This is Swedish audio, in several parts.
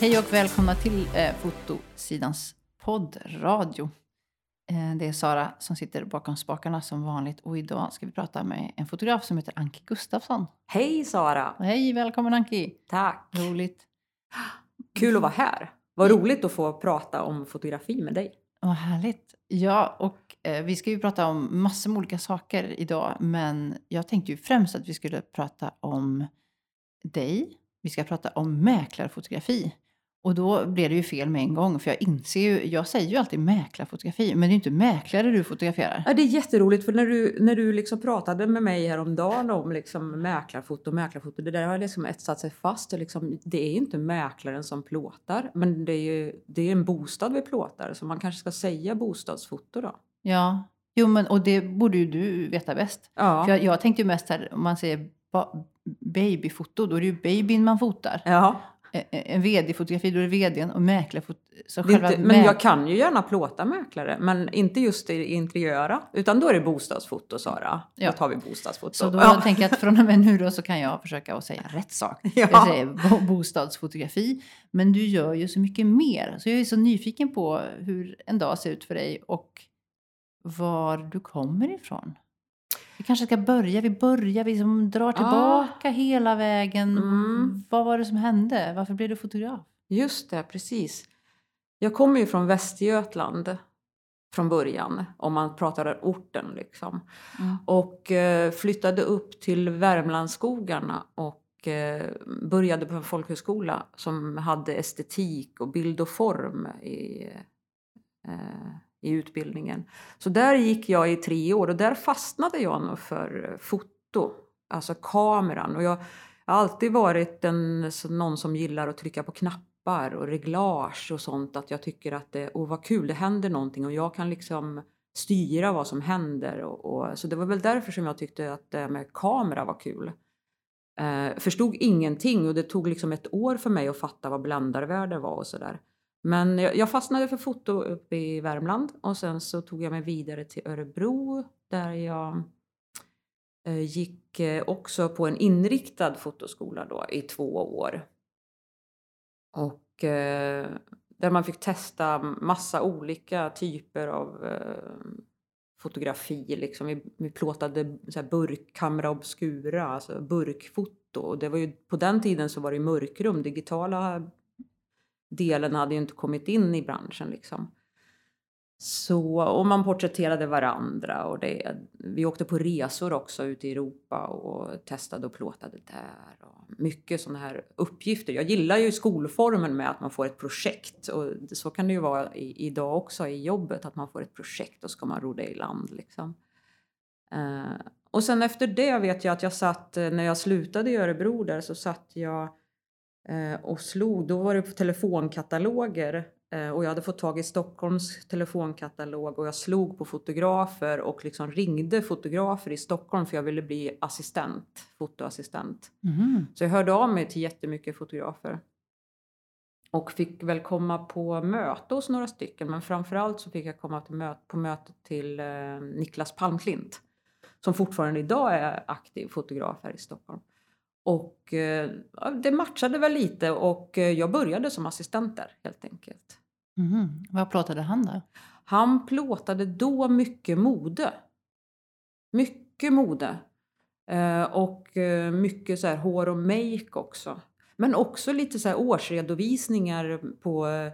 Hej och välkomna till eh, Fotosidans poddradio. Eh, det är Sara som sitter bakom spakarna som vanligt och idag ska vi prata med en fotograf som heter Anki Gustafsson. Hej Sara! Hej, välkommen Anki! Tack! Roligt. Kul att vara här. Vad roligt att få prata om fotografi med dig. Vad härligt. Ja, och eh, vi ska ju prata om massor med olika saker idag, men jag tänkte ju främst att vi skulle prata om dig. Vi ska prata om mäklarfotografi. Och då blev det ju fel med en gång, för jag inser ju, jag säger ju alltid mäklarfotografi, men det är ju inte mäklare du fotograferar. Ja, det är jätteroligt för när du, när du liksom pratade med mig häromdagen om liksom mäklarfoto och mäklarfoto, det där har liksom etsat sig fast. Och liksom, det är ju inte mäklaren som plåtar, men det är ju det är en bostad vi plåtar, så man kanske ska säga bostadsfoto då. Ja, jo men och det borde ju du veta bäst. Ja. För jag, jag tänkte ju mest här, om man säger ba- babyfoto, då är det ju babyn man fotar. ja. Eh, eh, En vd-fotografi, då är det vdn och mäklarfoto. Så Det är själva inte, men mäk- jag kan ju gärna plåta mäklare, men inte just i interiöra, utan då är det bostadsfoto Sara. Ja. Då tar vi bostadsfoto. Så då ja. tänker jag att från och med nu då så kan jag försöka att säga rätt sak. Ja. Jag säger bo- bostadsfotografi. Men du gör ju så mycket mer. Så jag är så nyfiken på hur en dag ser ut för dig och var du kommer ifrån. Vi kanske ska börja, vi börjar, vi som drar tillbaka hela vägen. Mm. Vad var det som hände? Varför blev du fotograf? Just det, precis. Jag kommer ju från Västergötland från början, om man pratar orten liksom. Mm. Och eh, flyttade upp till Värmlandsskogarna och eh, började på en folkhögskola som hade estetik och bild och form i, eh, i utbildningen. Så där gick jag i tre år och där fastnade jag nog för foto, alltså kameran. Och jag, jag har alltid varit en, någon som gillar att trycka på knappar och reglage och sånt. Att jag tycker att det, oh vad kul, det händer någonting och jag kan liksom styra vad som händer. Och, och, så det var väl därför som jag tyckte att det här med kamera var kul. Eh, förstod ingenting och det tog liksom ett år för mig att fatta vad bländarvärde var och sådär. Men jag, jag fastnade för foto uppe i Värmland och sen så tog jag mig vidare till Örebro där jag eh, gick eh, också på en inriktad fotoskola då i två år. Och eh, där man fick testa massa olika typer av eh, fotografi. Liksom. Vi, vi plåtade så här obscura, alltså burkfoto. Och det var ju, på den tiden så var det mörkrum. Digitala delen hade ju inte kommit in i branschen. Liksom. Så, och man porträtterade varandra och det, vi åkte på resor också ute i Europa och testade och plåtade där. Och mycket sådana här uppgifter. Jag gillar ju skolformen med att man får ett projekt och så kan det ju vara i, idag också i jobbet att man får ett projekt och ska man ro det i land liksom. Uh, och sen efter det vet jag att jag satt, när jag slutade i Örebro där så satt jag och slog, då var det på telefonkataloger eh, och jag hade fått tag i Stockholms telefonkatalog och jag slog på fotografer och liksom ringde fotografer i Stockholm för jag ville bli assistent, fotoassistent. Mhm. Så jag hörde av mig till jättemycket fotografer. Och fick väl komma på möte hos några stycken men framförallt så fick jag komma möte, på möte till eh, Niklas Palmklint som fortfarande idag är aktiv fotograf här i Stockholm. Och eh, det matchade väl lite och eh, jag började som assistent där helt enkelt. Mhm. Vad plåtade han då? Han plåtade då mycket mode. Mycket mode. Eh, och eh, mycket så här hår och make också. Men också lite så här årsredovisningar på eh,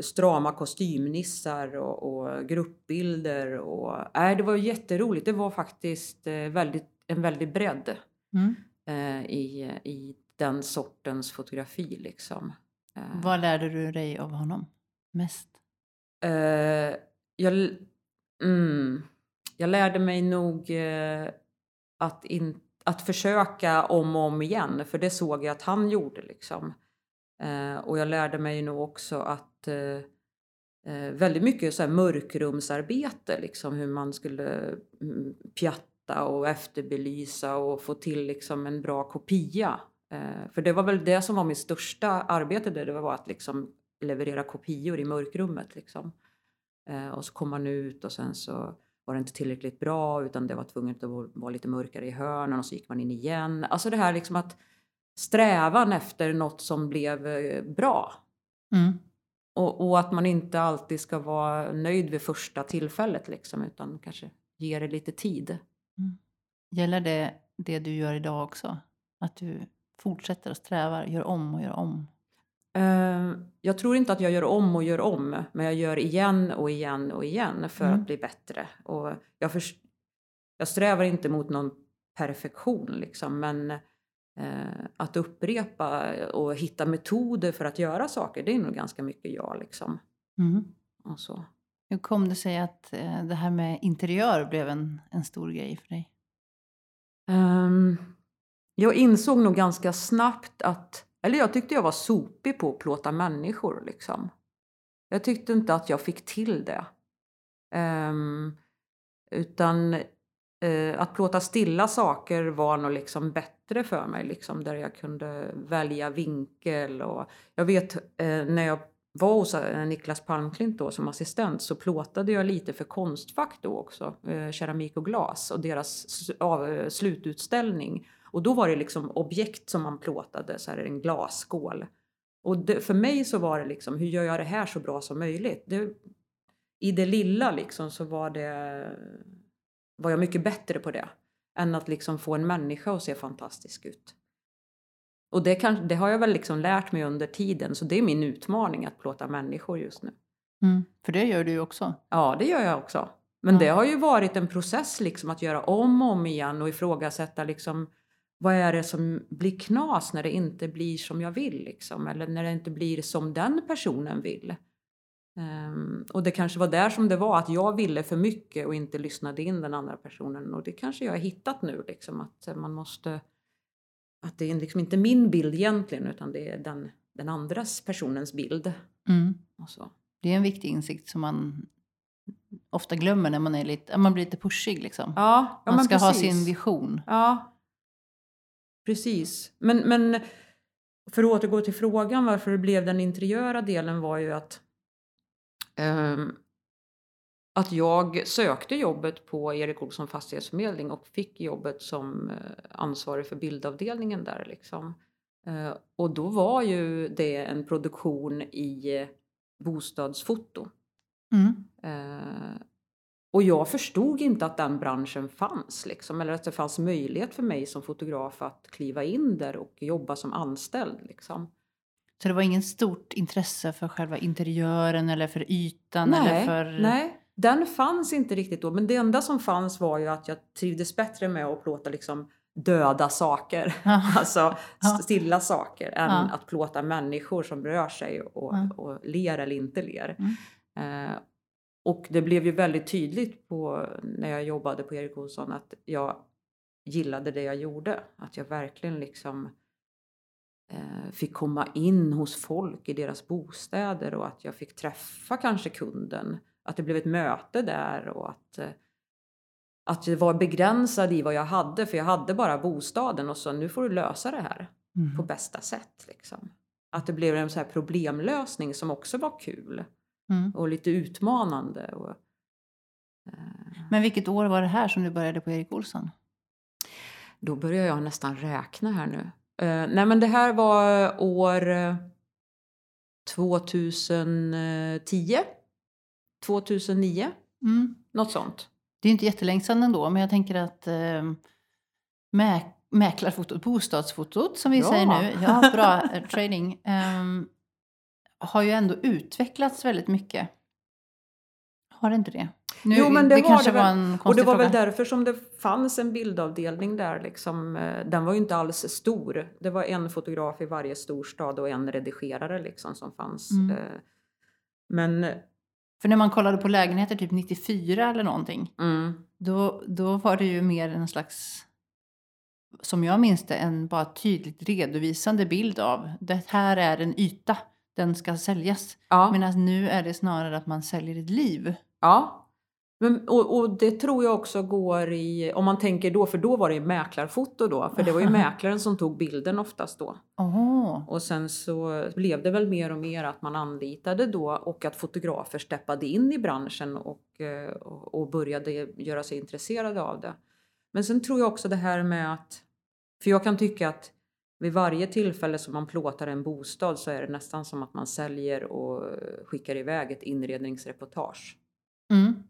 strama kostymnissar och, och gruppbilder. Och, äh, det var jätteroligt. Det var faktiskt väldigt, en väldig bredd Mm. Eh, i, i den sortens fotografi. Liksom. Eh, Vad lärde du dig av honom mest? Eh, jag, mm, jag lärde mig nog eh, att, in, att försöka om och om igen, för det såg jag att han gjorde. Liksom. Eh, och jag lärde mig nog också att eh, väldigt mycket så här mörkrumsarbete, liksom, hur man skulle mm, pjatta och efterbelysa och få till liksom, en bra kopia. Eh, för det var väl det som var mitt största arbete, där, det var att liksom, leverera kopior i mörkrummet. Liksom. Eh, och så kom man ut och sen så var det inte tillräckligt bra utan det var tvunget att vara vara lite mörkare i hörnen och så gick man in igen. Alltså det här liksom att strävan efter något som blev eh, bra. Mm. Och, och att man inte alltid ska vara nöjd vid första tillfället liksom, utan kanske ge det lite tid. Gäller det det du gör idag också? Att du fortsätter och strävar, gör om och gör om? Eh, jag tror inte att jag gör om och gör om, men jag gör igen och igen och igen för Mm. att bli bättre. Och jag, förs- jag strävar inte mot någon perfektion liksom, men eh, att upprepa och hitta metoder för att göra saker, det är nog ganska mycket jag liksom. Mm. Och så. Hur kom det sig att eh, det här med interiör blev en, en stor grej för dig? Um, jag insåg nog ganska snabbt att, eller jag tyckte jag var sopig på att plåta människor liksom. Jag tyckte inte att jag fick till det. Um, utan uh, att plåta stilla saker var nog liksom bättre för mig, liksom, där jag kunde välja vinkel. Och jag vet uh, när jag var hos eh, Niklas Palmklint då som assistent så plåtade jag lite för Konstfack då också, eh, keramik och glas och deras av, eh, slututställning. Och då var det liksom objekt som man plåtade, så här en glasskål. Och det, för mig så var det liksom, hur gör jag det här så bra som möjligt? Det, I det lilla liksom så var det, var jag mycket bättre på det. Än att liksom få en människa att se fantastisk ut. Och det, kan, det har jag väl liksom lärt mig under tiden, så det är min utmaning att plåta människor just nu. Mm. För det gör du ju också. Ja, det gör jag också. Men Ja. det har ju varit en process liksom att göra om och om igen och ifrågasätta liksom vad är det som blir knas när det inte blir som jag vill liksom eller när det inte blir som den personen vill. Ehm, och det kanske var där som det var att jag ville för mycket och inte lyssnade in den andra personen och det kanske jag har hittat nu liksom att man måste att det är liksom inte min bild egentligen utan det är den, den andras personens bild. Mm. Och så. Det är en viktig insikt som man ofta glömmer när man, är lite, man blir lite pushig. Liksom. Ja, ja man ska ha precis. sin vision. Ja, precis. Men, men för att återgå till frågan varför det blev den interiöra delen var ju att ehm, att jag sökte jobbet på Erik Olsson Fastighetsförmedling och fick jobbet som eh, ansvarig för bildavdelningen där. Liksom. Eh, och då var ju det en produktion i bostadsfoto. Mm. Eh, och jag förstod inte att den branschen fanns, liksom, eller att det fanns möjlighet för mig som fotograf att kliva in där och jobba som anställd. Liksom. Så det var ingen stort intresse för själva interiören eller för ytan? eller Nej, för... nej, den fanns inte riktigt då. Men det enda som fanns var ju att jag trivdes bättre med att plåta liksom döda saker. Ja. alltså stilla saker än Ja. att plåta människor som rör sig och, Ja. och ler eller inte ler. Mm. Eh, och det blev ju väldigt tydligt på, när jag jobbade på Erik Olsson att jag gillade det jag gjorde. Att jag verkligen liksom eh, fick komma in hos folk i deras bostäder och att jag fick träffa kanske kunden. Att det blev ett möte där och att, eh, att jag var begränsad i vad jag hade för jag hade bara bostaden och så nu får du lösa det här Mm. på bästa sätt. Liksom. Att det blev en så här problemlösning som också var kul Mm. och lite utmanande. Och, eh, Men vilket år var det här som du började på Erik Olsson? då börjar jag nästan räkna här nu. Eh, nej men det här var år eh, 2010. 2009, Mm. något sånt. Det är inte jättelänge sedan ändå, men jag tänker att eh, mä mäklarfotot, bostadsfotot som vi Bra. säger nu, ja bra eh, trading, ehm, har ju ändå utvecklats väldigt mycket. Har det inte det? Nu, Jo, men det var kanske det var en Och det var fråga. väl därför som det fanns en bildavdelning där. Liksom. eh, Den var ju inte alls stor. Det var en fotograf i varje storstad och en redigerare liksom, som fanns. Mm. Eh, Men För när man kollade på lägenheter typ 94 eller någonting, mm, då, då var det ju mer en slags, som jag minns det, en bara tydligt redovisande bild av det här är en yta, den ska säljas. ja. Medan nu är det snarare att man säljer ett liv. Ja. Men, och, och det tror jag också går i, om man tänker då, för då var det ju mäklarfoto då, för det var ju mäklaren som tog bilden oftast då. Åh, Och sen så blev det väl mer och mer att man anlitade då och att fotografer steppade in i branschen och, eh, och och började göra sig intresserade av det. Men sen tror jag också det här med att, för jag kan tycka att vid varje tillfälle som man plåtar en bostad så är det nästan som att man säljer och skickar iväg ett inredningsreportage. Mm.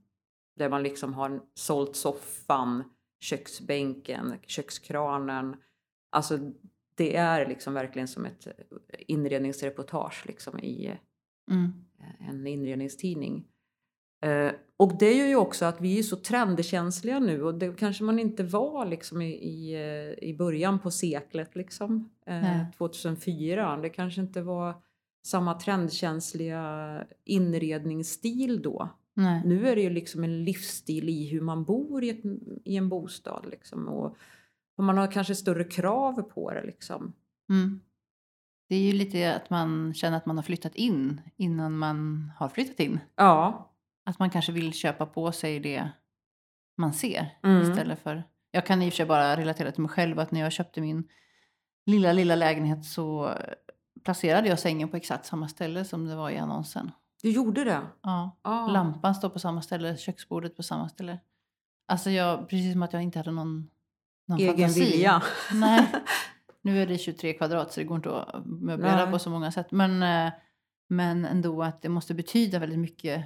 Där man liksom har sålt soffan, köksbänken, kökskranen. Alltså det är liksom verkligen som ett inredningsreportage liksom i Mm. en inredningstidning. Eh, och det gör ju också att vi är så trendkänsliga nu och det kanske man inte var liksom i, i, eh, i början på seklet liksom. Eh, Nej. 2004. Det kanske inte var samma trendkänsliga inredningsstil då. Nej. Nu är det ju liksom en livsstil i hur man bor i, ett, i en bostad liksom. Och, och man har kanske större krav på det liksom. Mm. Det är ju lite att man känner att man har flyttat in innan man har flyttat in. Ja. Att man kanske vill köpa på sig det man ser Mm. istället för... Jag kan i och för sig bara relatera till mig själv att när jag köpte min lilla, lilla lägenhet så placerade jag sängen på exakt samma ställe som det var i annonsen. Du gjorde det? Ja. Ja. Lampan står på samma ställe, köksbordet på samma ställe. Alltså jag, precis som att jag inte hade någon, någon Egen fantasi. vilja. Nej. Nu är det 23 kvadrat så det går inte att möblera Nej. på så många sätt. Men, eh, men ändå att det måste betyda väldigt mycket.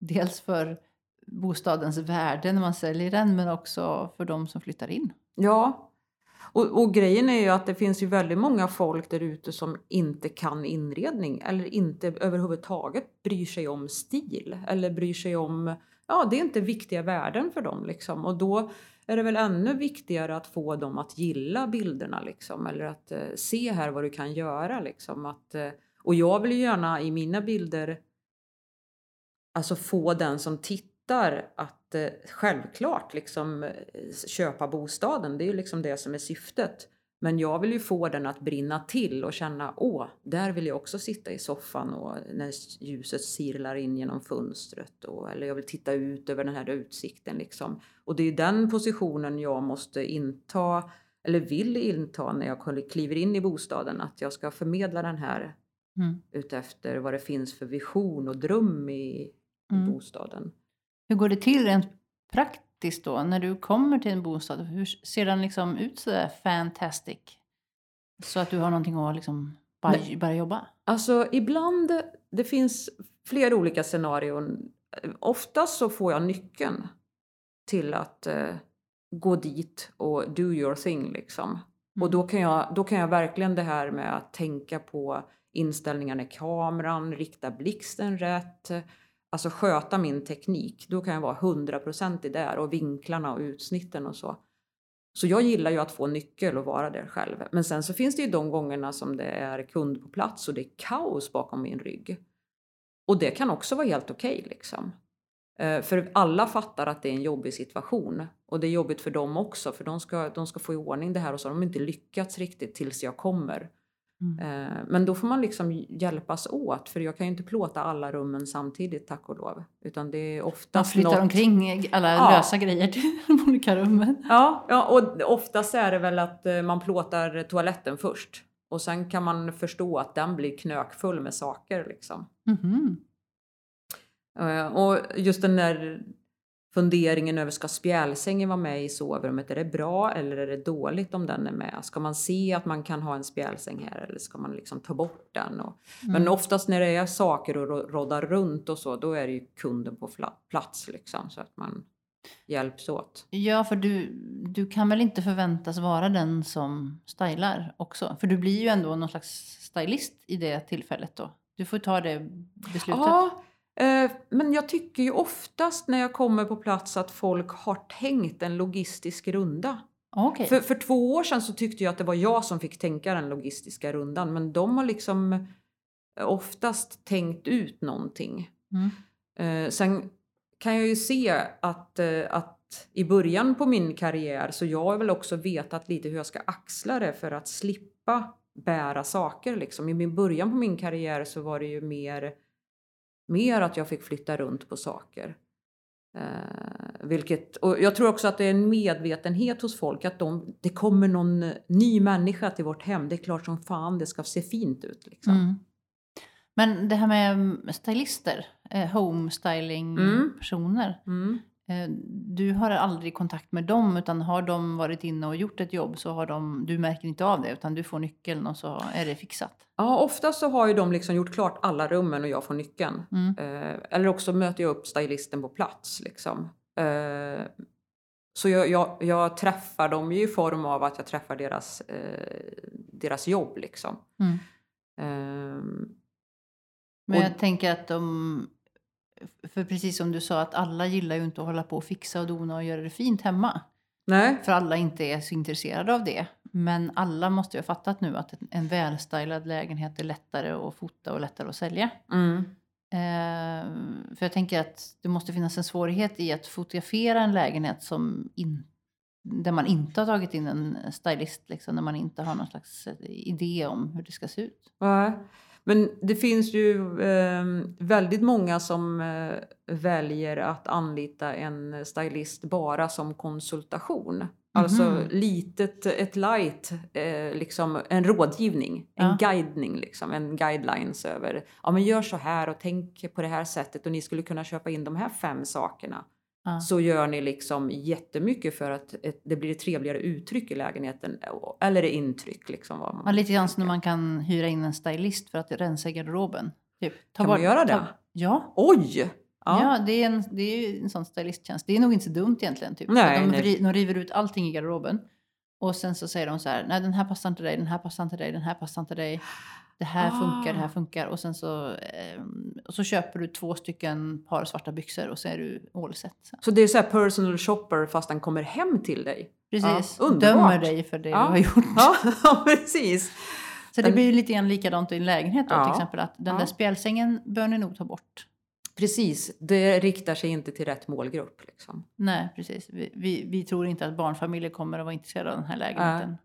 Dels för bostadens värde när man säljer den men också för de som flyttar in. Ja. Och, och grejen är ju att det finns ju väldigt många folk där ute som inte kan inredning eller inte överhuvudtaget bryr sig om stil eller bryr sig om, ja det är inte viktiga värden för dem liksom. Och då är det väl ännu viktigare att få dem att gilla bilderna liksom eller att eh, se här vad du kan göra liksom. Att, eh, och jag vill ju gärna i mina bilder alltså få den som tittar att självklart liksom eh, köpa bostaden. Det är ju liksom det som är syftet. Men jag vill ju få den att brinna till och känna åh, där vill jag också sitta i soffan och när ljuset sirlar in genom fönstret. Och, eller jag vill titta ut över den här utsikten liksom. Och det är den positionen jag måste inta eller vill inta när jag kliver in i bostaden. Att jag ska förmedla den här Mm. utefter vad det finns för vision och dröm i, i Mm. bostaden. Hur går det till rent praktiskt då när du kommer till en bostad? Hur ser den liksom ut sådär fantastic? Så att du har någonting att liksom bara Nej. jobba? Alltså ibland, det finns flera olika scenarion. Oftast så får jag nyckeln till att eh, gå dit och do your thing liksom. Och då kan, jag, då kan jag verkligen det här med att tänka på inställningarna i kameran, rikta blixten rätt, alltså sköta min teknik. Då kan jag vara hundraprocentig där och vinklarna och utsnitten och så. Så jag gillar ju att få nyckel och vara där själv. Men sen så finns det ju de gångerna som det är kund på plats och det är kaos bakom min rygg. Och det kan också vara helt okej liksom. Eh, för alla fattar att det är en jobbig situation. Och det är jobbigt för dem också, för de ska, de ska få i ordning det här och så har de inte lyckats riktigt tills jag kommer. Mm. Eh, Men då får man liksom hjälpas åt, för jag kan ju inte plåta alla rummen samtidigt tack och lov. Utan det är Man flyttar något... omkring alla Ja. lösa grejer till de olika rummen. Ja, ja, och oftast är det väl att eh, man plåtar toaletten först. Och sen kan man förstå att den blir knökfull med saker liksom. Eh, Och just den där funderingen över ska spjälsängen vara med i sovrummet? Är det bra eller är det dåligt om den är med? Ska man se att man kan ha en spjälsäng här eller ska man liksom ta bort den? Och, Men Mm. oftast när det är saker och ro- roddar runt och så, då är det ju kunden på plats liksom så att man hjälps åt. Ja, för du, du kan väl inte förväntas vara den som stylar också? För du blir ju ändå någon slags stylist i det tillfället då. Du får ta det beslutet. Ja, men jag tycker ju oftast när jag kommer på plats att folk har tänkt en logistisk runda. Okej. För, för två år sedan så tyckte jag att det var jag som fick tänka den logistiska rundan, men de har liksom oftast tänkt ut någonting. Mm. Eh, sen kan jag ju se att, eh, att i början på min karriär så jag har väl också vetat lite hur jag ska axla det för att slippa bära saker. Liksom. I min början på min karriär så var det ju mer, mer att jag fick flytta runt på saker. Eh, vilket, och jag tror också att det är en medvetenhet hos folk att de, det kommer någon ny människa till vårt hem. Det är klart som fan det ska se fint ut. Liksom. Mm. Men det här med mm, stylister, eh, homestyling-personer. Mm. Eh, Du har aldrig kontakt med dem utan har de varit inne och gjort ett jobb så har de, du märker inte av det utan du får nyckeln och så är det fixat. Ja, ofta så har ju de liksom gjort klart alla rummen och jag får nyckeln. Mm. Eh, eller också möter jag upp stylisten på plats. Liksom. Eh, så jag, jag, jag träffar dem ju i form av att jag träffar deras, eh, deras jobb. Liksom. Mm. Eh, Men Och- jag tänker att de, för precis som du sa att alla gillar ju inte att hålla på och fixa och dona och göra det fint hemma. nej, För alla inte är så intresserade av det. Men alla måste ju ha fattat nu att en- välstylad lägenhet är lättare att fota och lättare att sälja. mm, Eh, för jag tänker att det måste finnas en svårighet i att fotografera en lägenhet som in, där man inte har tagit in en stylist, liksom, när man inte har någon slags eh, idé om hur det ska se ut. nej. Men det finns ju eh, väldigt många som eh, väljer att anlita en stylist bara som konsultation. Alltså Mhm. litet, ett light, eh, liksom en rådgivning, en Ja. guidning, liksom, en guidelines över, ja men gör så här och tänk på det här sättet och ni skulle kunna köpa in de här fem sakerna. Ja. Så gör ni liksom jättemycket för att ett, det blir ett trevligare uttryck i lägenheten, eller intryck liksom. Vad man Ja, lite grann som när man kan hyra in en stylist för att rensa garderoben. Typ, ta Kan man göra det? Ta, ja. Oj! Ja, det, är en, det är en sån stylisttjänst. Det är nog inte så dumt egentligen. Typ. Nej, de, nej. de river ut allting i garderoben. Och sen så säger de så här, nej den här passar inte dig, den här passar inte dig, den här passar inte dig. Det här funkar, det här Ah. funkar. Och sen så, eh, och så köper du två stycken par svarta byxor och så är du all set. Så det är så här personal shopper fast den kommer hem till dig? Precis, Ja, underbart. dömer dig för det Ja. du har gjort. Ja, ja precis. Så det blir ju lite grann likadant i en lägenhet då, Ja. till exempel att den Ja. där spjälsängen bör ni nog ta bort. Precis, det riktar sig inte till rätt målgrupp. Liksom. Nej, precis. Vi, vi, vi tror inte att barnfamiljer kommer att vara intresserade av den här lägenheten.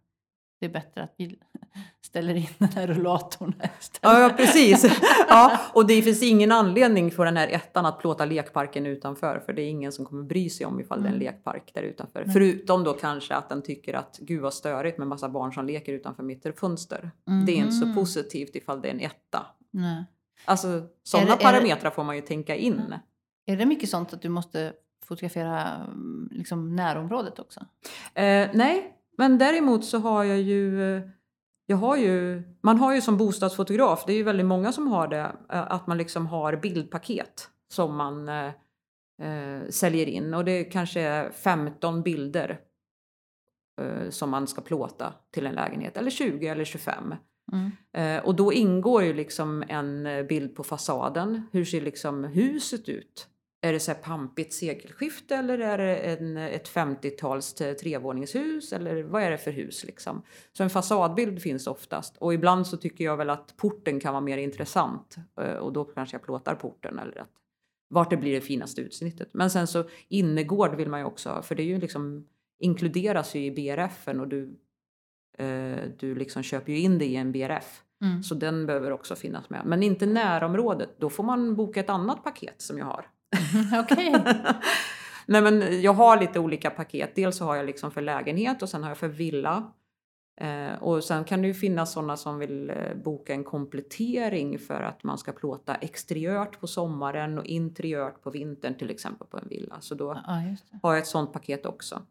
Det är bättre att vi ställer in den här rullatorn här istället. Ja, precis. Ja, och det finns ingen anledning för den här ettan att plåta lekparken utanför. För det är ingen som kommer bry sig om ifall det är en Mm. lekpark där utanför. Nej. Förutom då kanske att den tycker att gud vad störigt med massa barn som leker utanför mitt fönster. Det är inte så Mhm. positivt ifall det är en etta. Nej. Alltså sådana det- är det- parametrar får man ju tänka in. Mm. Är det mycket sånt att du måste fotografera mm, liksom, närområdet också? Eh, nej, men däremot så har jag ju, jag har ju, man har ju som bostadsfotograf, det är ju väldigt många som har det, eh, att man liksom har bildpaket som man eh, eh, säljer in och det kanske är 15 bilder eh, som man ska plåta till en lägenhet, eller 20 eller 25. Mm. Eh, och då ingår ju liksom en bild på fasaden. Hur ser liksom huset ut? Är det så här pampigt sekelskifte eller är det en, ett 50-tals t- trevåningshus? Eller vad är det för hus liksom? Så en fasadbild finns oftast. Och ibland så tycker jag väl att porten kan vara mer intressant. Eh, och då kanske jag plåtar porten eller att vart det blir det finaste utsnittet. Men sen så innergård vill man ju också ha, för det är ju liksom inkluderas ju i BRFen och du, eh, du liksom köper ju in det i en BRF. Mm. Så den behöver också finnas med. Men inte närområdet, då får man boka ett annat paket som jag har. Okej. Nej men jag har lite olika paket. Dels så har jag liksom för lägenhet och sen har jag för villa. Eh, och sen kan det ju finnas sådana som vill eh, boka en komplettering för att man ska plåta exteriört på sommaren och interiört på vintern till exempel på en villa. Så då Ja, har jag ett sådant paket också.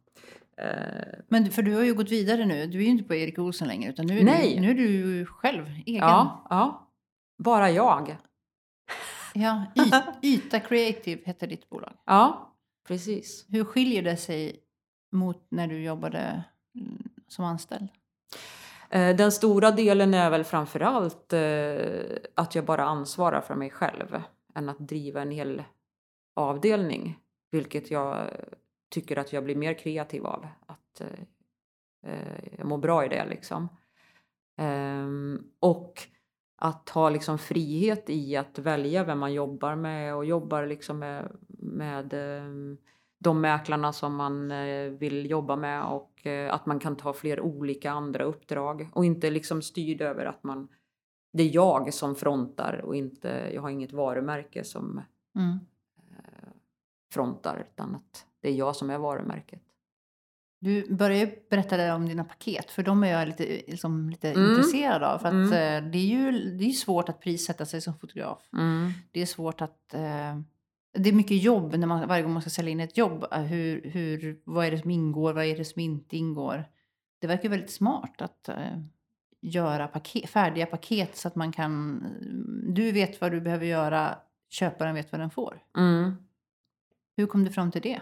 Eh, Men för du har ju gått vidare nu. Du är ju inte på Erik Olsson längre utan nu är, Nej. Du, nu är du själv, egen. ja, ja, bara jag. Ja, Yta Creative heter ditt bolag. Ja, precis. Hur skiljer det sig mot när du jobbade mm, som anställd? Eh, Den stora delen är väl framförallt eh, att jag bara ansvarar för mig själv än att driva en hel avdelning. Vilket jag tycker att jag blir mer kreativ av. Att eh, jag mår bra i det liksom. Ehm, och att ha liksom frihet i att välja vem man jobbar med och jobbar liksom med, med ehm, de mäklarna som man eh, vill jobba med och eh, att man kan ta fler olika andra uppdrag och inte liksom styrd över att man det är jag som frontar och inte jag har inget varumärke som Mm. frontar utan att det är jag som är varumärket. Du började berätta där om dina paket, för de är jag lite, liksom, lite Mm. intresserad av. För att Mm. eh, det är ju det är svårt att prissätta sig som fotograf. Mm. Det är svårt att... Eh, det är mycket jobb när man, varje gång man ska sälja in ett jobb. eh, Hur, hur, vad är det som ingår, vad är det som inte ingår? Det verkar väldigt smart att eh, göra paket, färdiga paket så att man kan... Du vet vad du behöver göra, köparen vet vad den får. Mm. Hur kom du fram till det?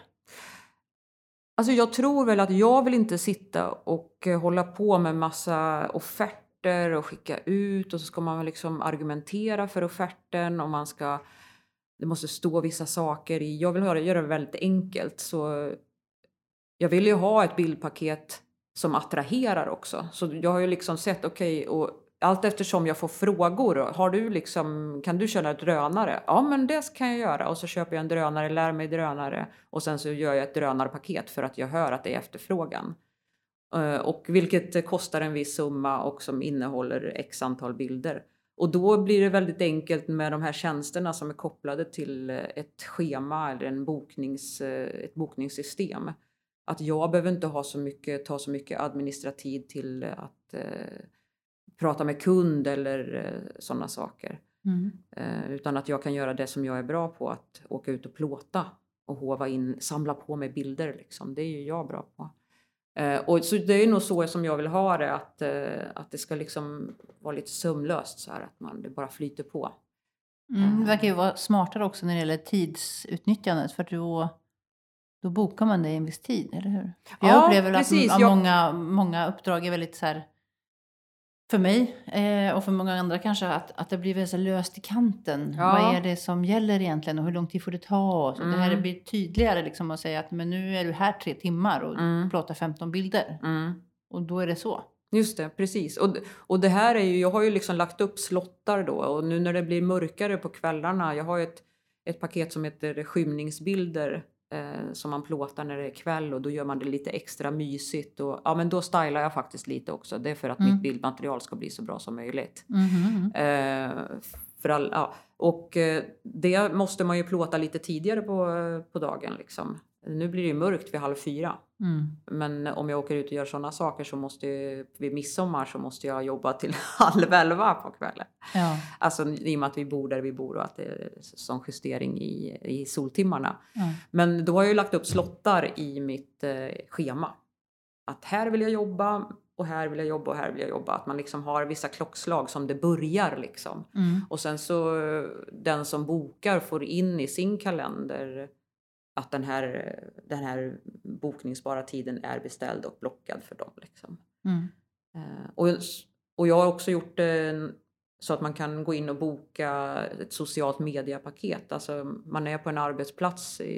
Alltså jag tror väl att jag vill inte sitta och eh, hålla på med massa offerter och skicka ut och så ska man liksom argumentera för offerten och man ska det måste stå vissa saker i. Jag vill göra, det väldigt enkelt så jag vill ju ha ett bildpaket som attraherar också. Så jag har ju liksom sett, okej, och allt eftersom jag får frågor. Har du liksom, kan du köra drönare? Ja, men det kan jag göra. Och så köper jag en drönare, lär mig drönare och sen så gör jag ett drönarpaket för att jag hör att det är efterfrågan. Eh, och vilket kostar en viss summa och som innehåller x antal bilder. Och då blir det väldigt enkelt med de här tjänsterna som är kopplade till ett schema eller en boknings, eh, ett bokningssystem. Att jag behöver inte ha så mycket, ta så mycket administrativ tid till att eh, prata med kund eller eh, sådana saker. Eh, utan att jag kan göra det som jag är bra på, att åka ut och plåta och hova in, samla på mig bilder. Liksom. Det är ju jag bra på. Eh, och så det är nog så som jag vill ha det, att, att det ska liksom vara lite sömlöst så här, att man, det bara flyter på. Mm, det verkar ju vara smartare också när det gäller tidsutnyttjandet. För då, då bokar man det i en viss tid, eller hur? Jag Ja, upplever precis. att, att Jag- många, många uppdrag är väldigt så här... För mig eh, och för många andra kanske att, att det blir så löst i kanten. Ja. Vad är det som gäller egentligen och hur lång tid får det ta? Så. Det här Mm. blir tydligare liksom att säga att men nu är du här tre timmar och Mm. plåtar 15 bilder. Mm. Och då är det så. Just det, precis. Och, och det här är ju, jag har ju liksom lagt upp slottar då och nu när det blir mörkare på kvällarna, jag har ju ett, ett paket som heter skymningsbilder eh, som man plåtar när det är kväll och då gör man det lite extra mysigt och ja men då stylar jag faktiskt lite också. Det är för att Mm. mitt bildmaterial ska bli så bra som möjligt. Mhm. Eh, för all, ja. Och eh, det måste man ju plåta lite tidigare på, på dagen liksom. Nu blir det ju mörkt vid halv fyra. Mm. Men om jag åker ut och gör sådana saker så måste jag, vid midsommar så måste jag jobba till halv elva på kvällen. Ja. Alltså i och med att vi bor där vi bor och att det är sån justering i, i soltimmarna. Ja. Men då har jag ju lagt upp slottar i mitt eh, schema. Att här vill jag jobba och här vill jag jobba och här vill jag jobba. Att man liksom har vissa klockslag som det börjar liksom. Mm. Och sen så eh, den som bokar får in i sin kalender att den här, den här bokningsbara tiden är beställd och blockad för dem. Liksom. Mm. Eh, och, och jag har också gjort det så att man kan gå in och boka ett socialt mediepaket. Alltså man är på en arbetsplats i,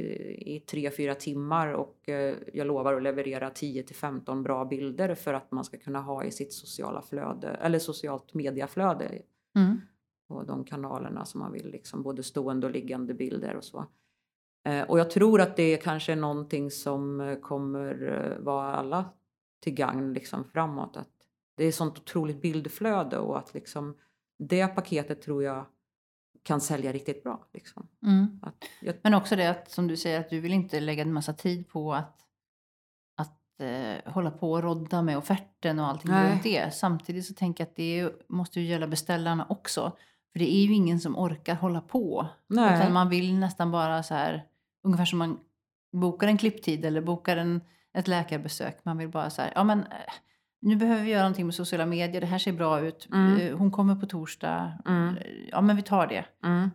i tre, fyra timmar och eh, jag lovar att leverera 10 till 15 bra bilder för att man ska kunna ha i sitt sociala flöde eller socialt mediaflöde Mm. på de kanalerna som man vill, liksom både stående och liggande bilder och så. Eh, och jag tror att det kanske är någonting som eh, kommer eh, vara alla till gagn liksom framåt. Att det är sånt otroligt bildflöde och att liksom det paketet tror jag kan sälja riktigt bra. Liksom. Mm. Jag, Men också det att, som du säger, att du vill inte lägga en massa tid på att, att eh, hålla på och rodda med offerten och allting runt det. Samtidigt så tänker jag att det måste ju gälla beställarna också. För det är ju ingen som orkar hålla på. nej. Utan man vill nästan bara så här, ungefär som man bokar en klipptid eller bokar en, ett läkarbesök. Man vill bara så här, ja men eh, nu behöver vi göra någonting med sociala medier, det här ser bra ut. Mm. Eh, Hon kommer på torsdag, Mm. Eh, ja men vi tar det. Mm,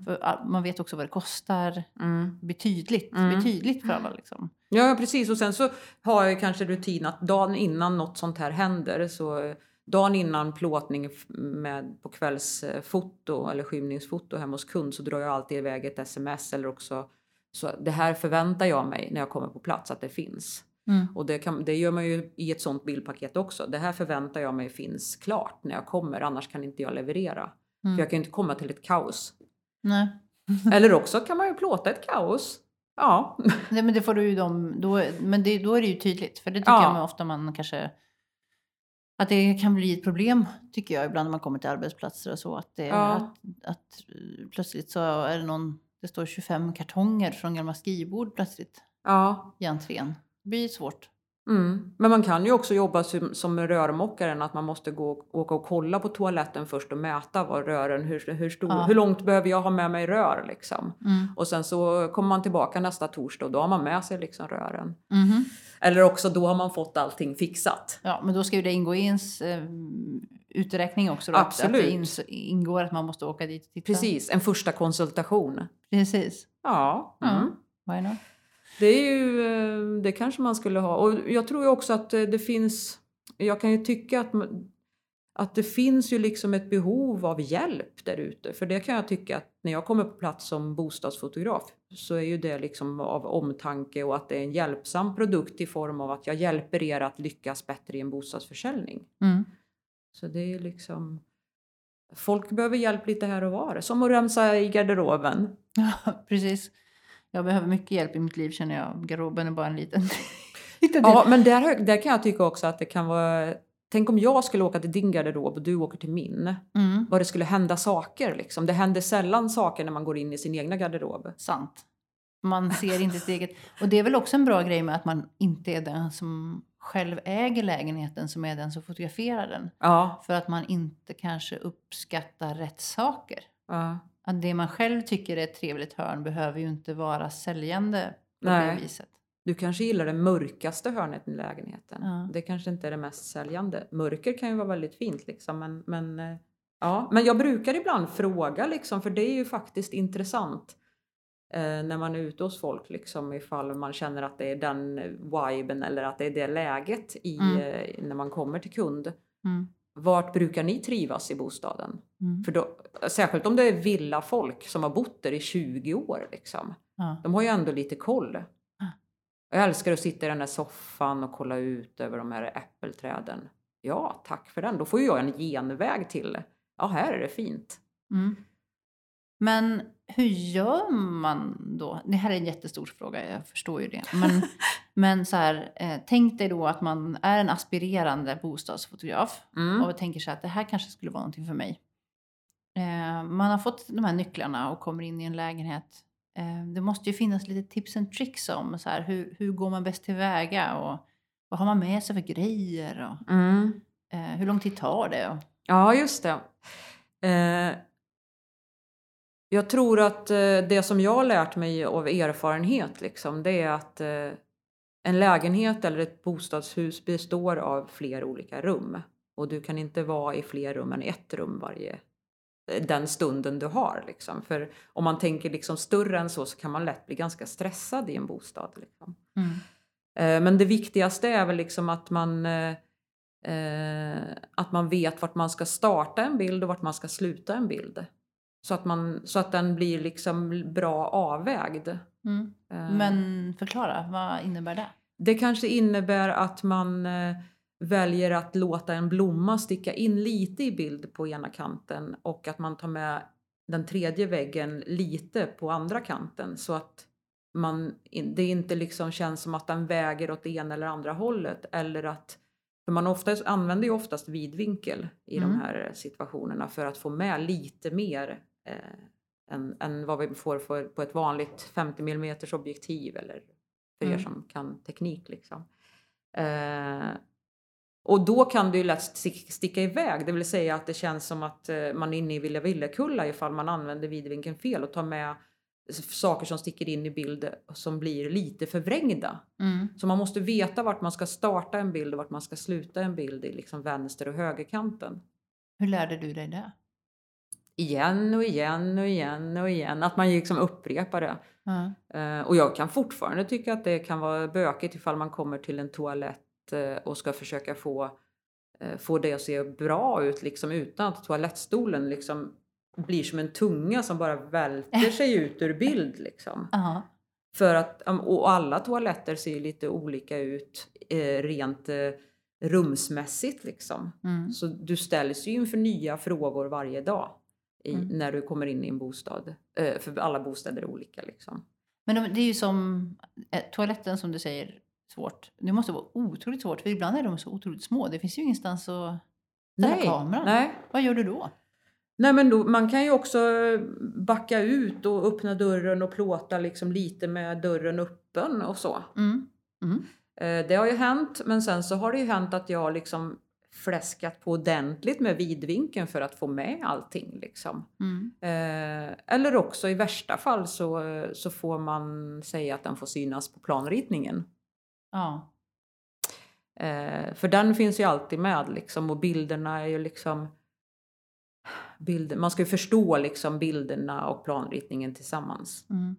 man vet också vad det kostar. mm. Det blir tydligt, Mm. det blir tydligt för alla liksom. Ja, precis. Och sen så har jag kanske rutin att dagen innan något sånt här händer så dagen innan plåtning med på kvällsfoto eller skymningsfoto hemma hos kund så drar jag alltid iväg ett sms eller också så det här förväntar jag mig när jag kommer på plats att det finns. Mm. Och det, kan, det gör man ju i ett sånt bildpaket också. Det här förväntar jag mig finns klart när jag kommer annars kan inte jag leverera. Mm. För jag kan ju inte komma till ett kaos. Nej. Eller också kan man ju plåta ett kaos. Ja. Nej, men det får du ju dem, då, men det, då är det ju tydligt. För det tycker Ja. jag ofta man kanske... Att det kan bli ett problem, tycker jag, ibland när man kommer till arbetsplatser och så. Att, det, Ja. att, att eh, plötsligt så är det någon... Det står 25 kartonger från gamla skrivbord plötsligt ja. i entrén. Det blir svårt. Mm. Men man kan ju också jobba som, som rörmokaren, att man måste gå, åka och kolla på toaletten först och mäta vad rören, hur, hur, stor, Ja. hur långt behöver jag ha med mig rör liksom. Mm. Och sen så kommer man tillbaka nästa torsdag och då har man med sig liksom rören. Mhm. Eller också då har man fått allting fixat. Ja, men då ska ju det ingå i ens eh, uträkning också. Då, att- Att Absolut. det ingår att man måste åka dit och titta. Precis, en första konsultation. Precis. Ja, mm. Why not? det är ju, eh, det kanske man skulle ha. Och jag tror ju också att eh, det finns, jag kan ju tycka att, att det finns ju liksom ett behov av hjälp där ute. För det kan jag tycka att när jag kommer på plats som bostadsfotograf så är ju det liksom av omtanke och att det är en hjälpsam produkt i form av att jag hjälper er att lyckas bättre i en bostadsförsäljning. Mm. Så det är liksom Folk behöver hjälp lite här och var, som att rensa i garderoben. Ja, precis. Jag behöver mycket hjälp i mitt liv känner jag. Garderoben är bara en liten, liten del. Ja, men där, där kan jag tycka också att det kan vara... Tänk om jag skulle åka till din garderob och du åker till min. Mm. Vad det skulle hända saker liksom. Det händer sällan saker när man går in i sin egna garderob. Sant. Man ser inte sitt eget. Och det är väl också en bra grej med att man inte är den som själv äger lägenheten som är den som fotograferar den. Ja. För att man inte kanske uppskattar rätt saker. ja. Att det man själv tycker är ett trevligt hörn behöver ju inte vara säljande på Nej. det viset. Du kanske gillar det mörkaste hörnet i lägenheten. Ja. Det kanske inte är det mest säljande. Mörker kan ju vara väldigt fint liksom. Men, men, eh, ja. men jag brukar ibland fråga liksom, för det är ju faktiskt intressant. Eh, när man är ute hos folk liksom ifall man känner att det är den viben eller att det är det läget i, Mm. eh, när man kommer till kund. Mm. Vart brukar ni trivas i bostaden? Mm. För då, särskilt om det är villafolk som har bott där i 20 år liksom. Ja. De har ju ändå lite koll. Ah. Jag älskar att sitta i den där soffan och kolla ut över de här äppelträden. Ja, tack för den. Då får ju jag en genväg till. Ja, här är det fint. Mm. Men hur gör man då? Det här är en jättestor fråga, jag förstår ju det. Men, men så här, eh, tänk dig då att man är en aspirerande bostadsfotograf Mm. och tänker sig att det här kanske skulle vara någonting för mig. Eh, man har fått de här nycklarna och kommer in i en lägenhet. Eh, det måste ju finnas lite tips and tricks om så här, hur, hur går man bäst tillväga och vad har man med sig för grejer och Mm. hur lång tid tar det? Och, Ja, just det. Jag tror att eh, det som jag har lärt mig av erfarenhet, liksom, det är att eh, en lägenhet eller ett bostadshus består av flera olika rum. Och du kan inte vara i fler rum än ett rum varje eh, den stunden du har. Liksom. För om man tänker liksom större än så så kan man lätt bli ganska stressad i en bostad. Liksom. mm. Men det viktigaste är väl liksom att man, att man vet vart man ska starta en bild och vart man ska sluta en bild. Så att, man, så att den blir liksom bra avvägd. Mm. Eh, Men förklara, vad innebär det? Det kanske innebär att man eh, väljer att låta en blomma sticka in lite i bild på ena kanten och att man tar med den tredje väggen lite på andra kanten så att man, det inte liksom känns som att den väger åt det ena eller andra hållet eller att för man oftast, använder ju oftast vidvinkel i Mm. de här situationerna för att få med lite mer eh, än, än vad vi får för, på ett vanligt 50 mm objektiv eller för er Mm. som kan teknik. Liksom. Eh, och då kan det ju lätt stick- sticka iväg, det vill säga att det känns som att eh, man är inne i Villa Villekulla ifall man använder vidvinkeln fel och tar med saker som sticker in i bild som blir lite förvrängda. Mm. Så man måste veta vart man ska starta en bild och vart man ska sluta en bild i liksom vänster och högerkanten. Hur lärde du dig det? Igen och igen och igen och igen, att man liksom upprepar det. Eh, och jag kan fortfarande tycka att det kan vara bökigt ifall man kommer till en toalett eh, och ska försöka få, eh, få det att se bra ut liksom utan att toalettstolen liksom blir som en tunga som bara välter sig ut ur bild liksom. Aha. För att, och alla toaletter ser lite olika ut rent rumsmässigt liksom. Mm. Så du ställs ju inför nya frågor varje dag i, Mm. när du kommer in i en bostad. Eh, för alla bostäder är olika liksom. Men de, det är ju som eh, toaletten som du säger, svårt. Det måste vara otroligt svårt, för ibland är de så otroligt små. Det finns ju ingenstans att ställa kameran. nej. Vad gör du då? Nej men då, man kan ju också backa ut och öppna dörren och plåta liksom lite med dörren öppen och så. Mm. Mm. Eh, det har ju hänt, men sen så har det ju hänt att jag liksom fläskat på ordentligt med vidvinkeln för att få med allting. Liksom. Mm. Eh, eller också i värsta fall så, så får man säga att den får synas på planritningen. Ja. Eh, för den finns ju alltid med liksom och bilderna är ju liksom bilder, man ska ju förstå liksom bilderna och planritningen tillsammans. Mm.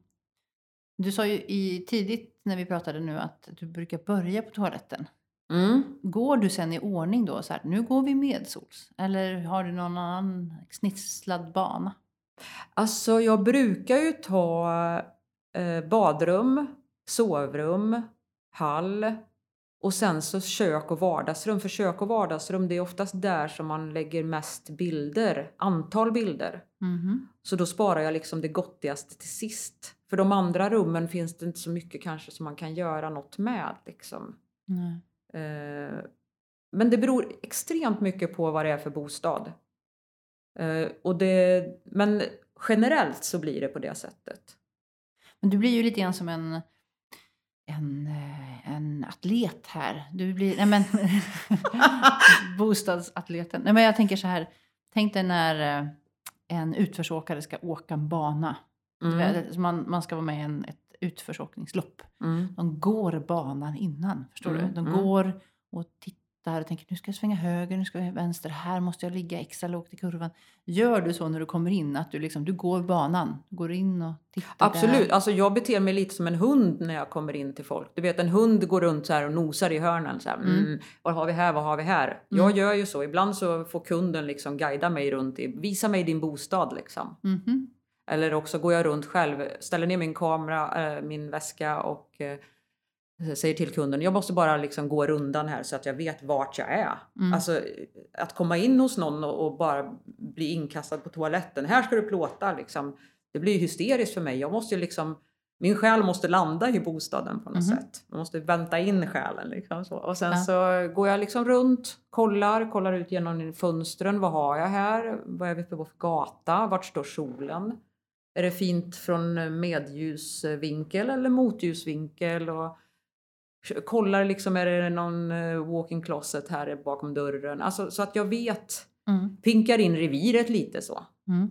Du sa ju i, tidigt när vi pratade nu att du brukar börja på toaletten. Mm. Går du sen i ordning då? Så här, nu går vi medsols. Eller har du någon annan snisslad bana? Alltså jag brukar ju ta eh, badrum, sovrum, hall och sen så kök och vardagsrum. För kök och vardagsrum det är oftast där som man lägger mest bilder, antal bilder. Mhm. Så då sparar jag liksom det gottigaste till sist. För de andra rummen finns det inte så mycket kanske som man kan göra något med. Liksom. Nej. Eh, men det beror extremt mycket på vad det är för bostad. Eh, och det, men generellt så blir det på det sättet. Men du blir ju lite grann som en, en, eh, en atlet här. Du blir, nej men, bostadsatleten. Nej men jag tänker så här, tänk dig när en utförsåkare ska åka en bana. Mm. Man, man ska vara med i en, ett utförsåkningslopp. Mm. De går banan innan, förstår Mm, du? De mm. går och tittar och tänker nu ska jag svänga höger, nu ska jag vänster, här måste jag ligga extra lågt i kurvan. Gör du så när du kommer in, att du, liksom, du går banan, går in och tittar Absolut, där? alltså jag beter mig lite som en hund när jag kommer in till folk. Du vet en hund går runt så här och nosar i hörnen. Så här, mm. Mm. vad har vi här, vad har vi här? Mm. Jag gör ju så, ibland så får kunden liksom guida mig runt, i, visa mig din bostad liksom. Mhm. Eller också går jag runt själv, ställer ner min kamera, eh, min väska och eh, säger till kunden, jag måste bara liksom gå rundan här så att jag vet vart jag är. Mm. Alltså att komma in hos någon och, bara bli inkastad på toaletten, här ska du plåta liksom. Det blir ju hysteriskt för mig. Jag måste liksom, min själ måste landa i bostaden på något Mhm. sätt. Man måste vänta in själen liksom så. Och sen Ja. så går jag liksom runt, kollar, kollar ut genom fönstren. Vad har jag här? Vad är vi på för gata? Vart står solen? Är det fint från medljusvinkel eller motljusvinkel? Och kollar liksom, är det någon eh, walk-in closet här bakom dörren? Alltså så att jag vet, Mm. pinkar in reviret lite så. Mm.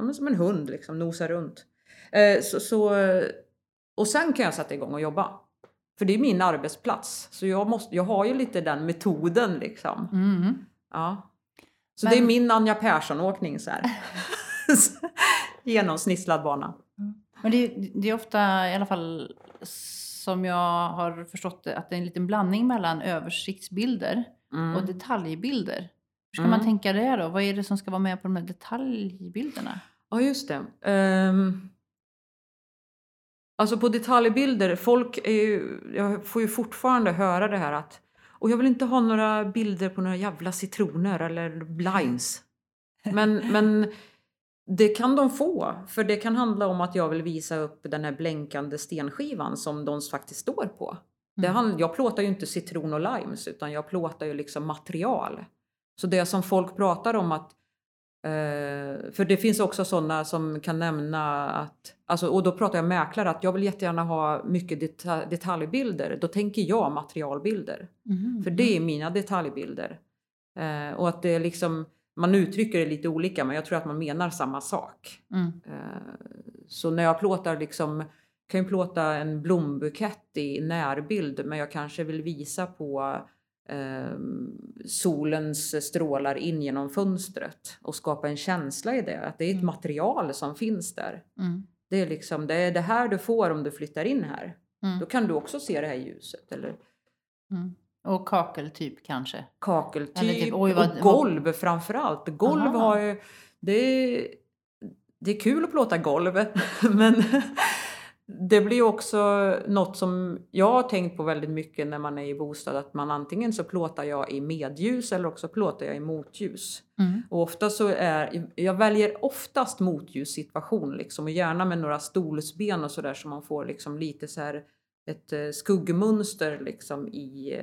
Eh, som en hund liksom, nosar runt. Eh, så, så, och sen kan jag sätta igång och jobba. För det är min arbetsplats. Så jag, måste, jag har ju lite den metoden liksom. Mm. Ja. Så Men- det är min Anja Persson-åkning så här. Genom snisslad bana. Men det, är- det är ofta, i alla fall som jag har förstått det, att det är en liten blandning mellan översiktsbilder Mm. och detaljbilder. Hur ska Mm. man tänka det då? Vad är det som ska vara med på de här detaljbilderna? Ja, just det. Ehm, alltså på detaljbilder, folk är ju, jag får ju fortfarande höra det här att och jag vill inte ha några bilder på några jävla citroner eller blinds. Men, men det kan de få, för det kan handla om att jag vill visa upp den här blänkande stenskivan som de faktiskt står på. Det Mm. hand, jag plåtar ju inte citron och limes utan jag plåtar ju liksom material. Så det som folk pratar om att Eh, för det finns också sådana som kan nämna att, alltså, och då pratar jag mäklare, att jag vill jättegärna ha mycket deta- detaljbilder. Då tänker jag materialbilder. Mhm. För det är mina detaljbilder. Eh, och att det är liksom, man uttrycker det lite olika men jag tror att man menar samma sak. Mm. Eh, så när jag plåtar liksom, kan ju plåta en blombukett i närbild men jag kanske vill visa på eh, solens strålar in genom fönstret och skapa en känsla i det. Att det är ett Mm. material som finns där. Mm. Det är liksom det, är det här du får om du flyttar in här. Mm. Då kan du också se det här ljuset. Eller Mm. Och kakeltyp kanske? kakeltyp typ, oj, vad- och golv framförallt. Golv Aha. har ju... Det är, det är kul att plåta golv men det blir också något som jag har tänkt på väldigt mycket när man är i bostad att man antingen så plåtar jag i medljus eller också plåtar jag i motljus. Mm. Och ofta så är, jag väljer oftast motljussituation liksom och gärna med några stolsben och sådär så man får liksom lite så här ett eh, skuggmönster liksom i,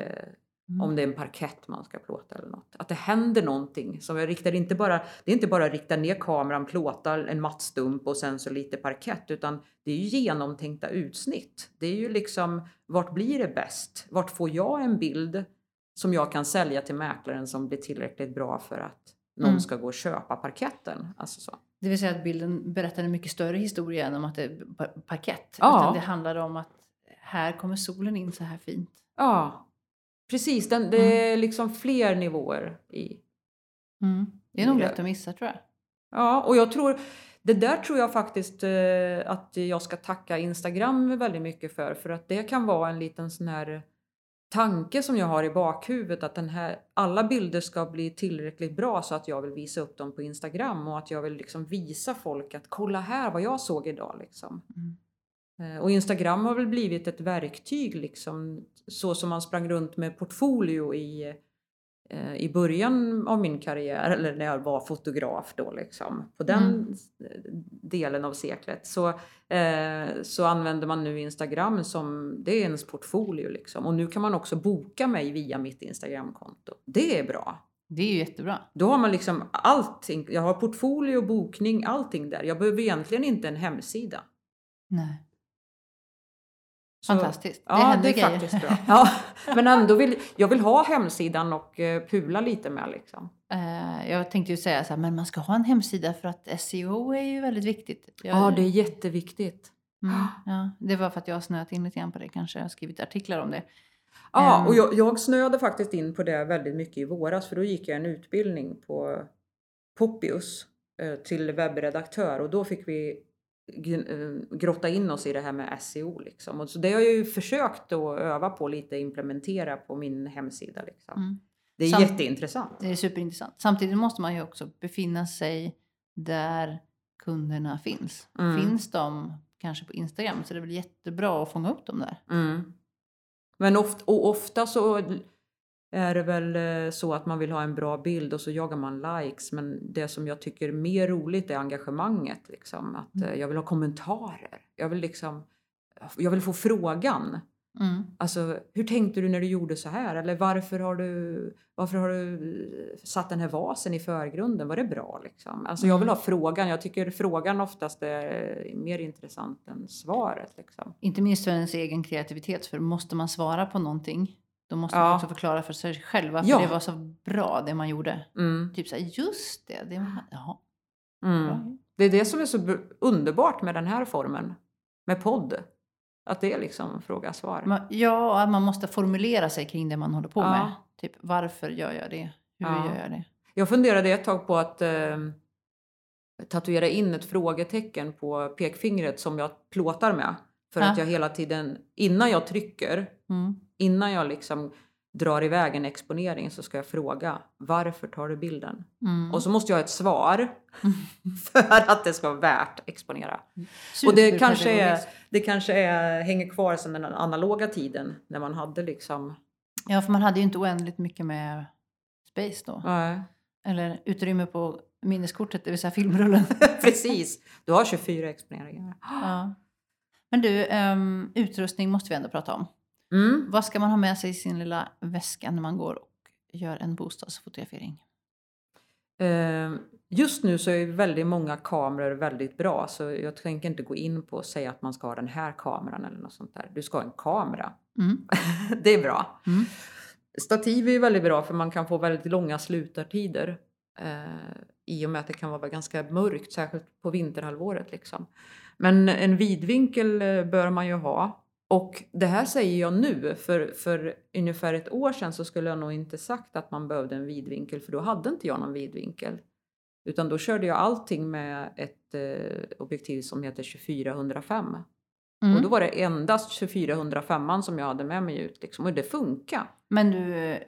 Mm. Om det är en parkett man ska plåta eller något. Att det händer någonting. Som jag riktar inte bara, det är inte bara att rikta ner kameran, plåta en mattstump och sen så lite parkett. Utan det är ju genomtänkta utsnitt. Det är ju liksom, vart blir det bäst? Vart får jag en bild som jag kan sälja till mäklaren som blir tillräckligt bra för att någon Mm. ska gå och köpa parketten? Alltså så. Det vill säga att bilden berättar en mycket större historia än om att det är par- parkett. Ja. Utan det handlar om att här kommer solen in så här fint. Ja, precis. Den, det är liksom fler nivåer i, Mm. Det är nog lätt att missa tror jag. Ja, och jag tror, det där tror jag faktiskt eh, att jag ska tacka Instagram väldigt mycket för. För att det kan vara en liten sån här tanke som jag har i bakhuvudet att den här, alla bilder ska bli tillräckligt bra så att jag vill visa upp dem på Instagram och att jag vill liksom visa folk att kolla här vad jag såg idag liksom. Mm. Eh, Och Instagram har väl blivit ett verktyg liksom så som man sprang runt med portfolio i, eh, i början av min karriär eller när jag var fotograf då liksom. På den Mm. delen av seklet så, eh, så använder man nu Instagram som, det är ens portfolio liksom. Och nu kan man också boka mig via mitt Instagramkonto. Det är bra. Det är ju jättebra. Då har man liksom allting, jag har portfolio, bokning, allting där. Jag behöver egentligen inte en hemsida. Nej. Så- Fantastiskt. Ja, det är grejer. faktiskt bra. Ja, men ändå vill jag vill ha hemsidan och eh, pula lite med liksom. Eh, jag tänkte ju säga så här, men man ska ha en hemsida för att SEO är ju väldigt viktigt. Jag, Ja, det är jätteviktigt. mm, ja, det var för att jag har snöat in lite grann på det kanske. Jag har skrivit artiklar om det. Ja, Ehm. och jag, jag snöade faktiskt in på det väldigt mycket i våras för då gick jag en utbildning på Poppius eh, till webbredaktör och då fick vi grotta in oss i det här med SEO liksom. Och så det har jag ju försökt att öva på lite, implementera på min hemsida liksom. Mm. Det är Samt- jätteintressant. Det är superintressant. Samtidigt måste man ju också befinna sig där kunderna finns. Mm. Finns de kanske på Instagram så det är väl jättebra att fånga upp dem där. Mm. Men ofta, och ofta så är det väl eh, så att man vill ha en bra bild och så jagar man likes. Men det som jag tycker är mer roligt är engagemanget. Liksom. Att Mm. eh, jag vill ha kommentarer. Jag vill liksom jag vill få frågan. Mm. Alltså, hur tänkte du när du gjorde så här? Eller varför har du, varför har du eh, satt den här vasen i förgrunden? Var det bra? Liksom? Alltså, jag vill Mm. ha frågan. Jag tycker frågan oftast är mer intressant än svaret. Liksom. Inte minst för ens egen kreativitet. För måste man svara på någonting då måste Ja. man också förklara för sig själv varför Ja. det var så bra det man gjorde. Mm. Typ så här, just det. det var, jaha, Mm. Det är det som är så underbart med den här formen, med podd. Att det är liksom fråga-svar. Man, ja, man måste formulera sig kring det man håller på Ja. med. Typ varför gör jag det? Hur Ja. gör jag det? Jag funderade ett tag på att eh, tatuera in ett frågetecken på pekfingret som jag plåtar med. För Ja. att jag hela tiden, innan jag trycker, Mm. Innan jag liksom drar iväg en exponering så ska jag fråga varför tar du bilden? Mm. Och så måste jag ha ett svar för att det ska vara värt exponera. Mm. Och det kanske, är, det kanske är, hänger kvar sedan den analoga tiden när man hade liksom... Ja, för man hade ju inte oändligt mycket med space då. Nej, Eller utrymme på minneskortet, det vill säga filmrullen. precis. Du har 24 exponeringar. ja. Men du, ehm, utrustning måste vi ändå prata om. Mm. Vad ska man ha med sig i sin lilla väska när man går och gör en bostadsfotografering? Eh, Just nu så är väldigt många kameror väldigt bra så jag tänker inte gå in på att säga att man ska ha den här kameran eller något sånt där. Du ska ha en kamera. Mm. det är bra. Mm. Stativ är ju väldigt bra för man kan få väldigt långa slutartider. Eh, I och med att det kan vara ganska mörkt, särskilt på vinterhalvåret. Liksom. Men en vidvinkel eh, bör man ju ha. Och det här säger jag nu, för, för ungefär ett år sedan så skulle jag nog inte sagt att man behövde en vidvinkel, för då hade inte jag någon vidvinkel. Utan då körde jag allting med ett eh, objektiv som heter 2405. Mm. Och då var det endast 2405 som jag hade med mig ut. Liksom. Och det funkar. Men du, eh,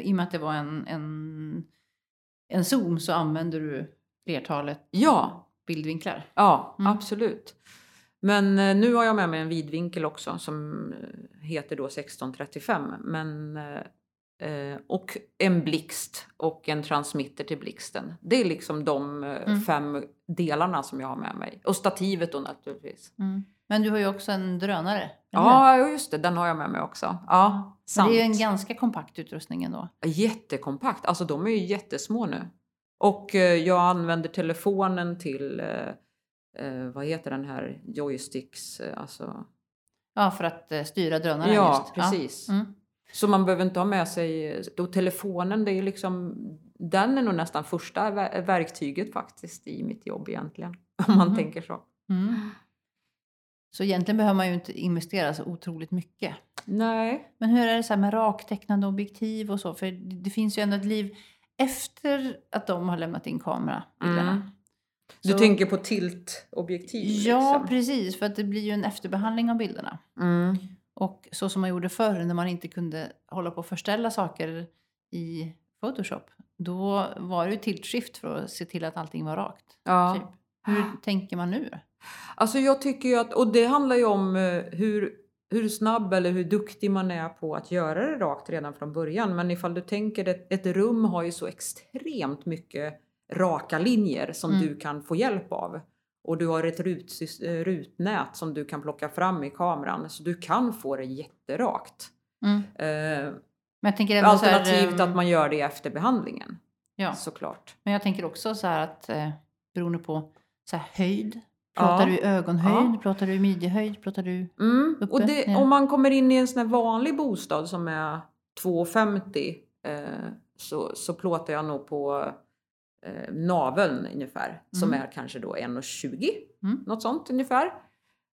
i och med att det var en, en, en zoom så använder du flertalet Ja, bildvinklar. ja Mm. absolut. Men eh, nu har jag med mig en vidvinkel också som eh, heter då 1635. Men, eh, och en blixt och en transmitter till blixten. Det är liksom de Mm. fem delarna som jag har med mig. Och stativet då naturligtvis. Mm. Men du har ju också en drönare. hur? Ja, just det. Den har jag med mig också. Ja, sant. det är ju en ganska kompakt utrustning ändå. Jättekompakt. Alltså de är ju jättesmå nu. Och jag använder telefonen till, eh, vad heter den här, joysticks, eh, alltså. Ja, för att eh, styra drönaren Ja, just. precis. Ja. Mm. Så man behöver inte ha med sig, då telefonen det är liksom, den är nog nästan första ver- verktyget faktiskt i mitt jobb egentligen. Om man Mhm. tänker så. Mm. Så egentligen behöver man ju inte investera så otroligt mycket. Nej. Men hur är det så med raktecknande objektiv och så? För det det finns ju ändå ett liv efter att de har lämnat in kamerabilderna. Mm. Du Så- tänker på tiltobjektiv? Ja, liksom. precis. För att det blir ju en efterbehandling av bilderna. Mm. Och så som man gjorde förr när man inte kunde hålla på och förställa saker i Photoshop. Då var det ju tiltskift för att se till att allting var rakt. Ja. Typ. Hur tänker man nu? Alltså jag tycker ju att, och det handlar ju om eh, hur, hur snabb eller hur duktig man är på att göra det rakt redan från början. Men ifall du tänker att ett rum har ju så extremt mycket raka linjer som Mm. du kan få hjälp av. Och du har ett rut, rutnät som du kan plocka fram i kameran. Så du kan få det jätterakt. Mm. Eh, Men jag tänker så här, alternativt ehm, att man gör det efter behandlingen. Ja, Såklart. men jag tänker också så här att eh, beroende på så här, höjd. Pratar Ja. du i ögonhöjd? Ja. Pratar du i midjehöjd? Pratar du... Mm. Uppe, Och det, om man kommer in i en sån här vanlig bostad som är 2,50 eh, så, så plåtar jag nog på eh, naveln ungefär. Som Mm. är kanske då 1,20. Mm. Något sånt ungefär.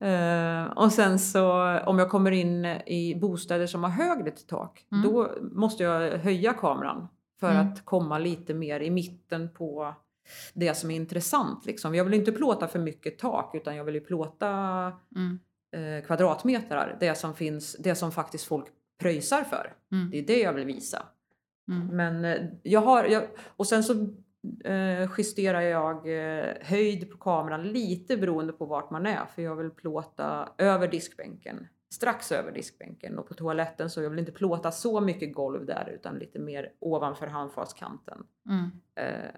Eh, och sen så om jag kommer in i bostäder som har högre till tak. Mm. Då måste jag höja kameran. För Mm. att komma lite mer i mitten på det som är intressant. Liksom. Jag vill inte plåta för mycket tak utan jag vill ju plåta Mm. eh, kvadratmeter, det som finns, det som faktiskt folk pröjsar för. Mm. Det är det jag vill visa. Mm. Men eh, jag har, jag, och sen så justerar jag eh, höjd på kameran lite beroende på vart man är. För jag vill plåta över diskbänken, strax över diskbänken och på toaletten så jag vill inte plåta så mycket golv där utan lite mer ovanför handfatskanten. Mm. Eh,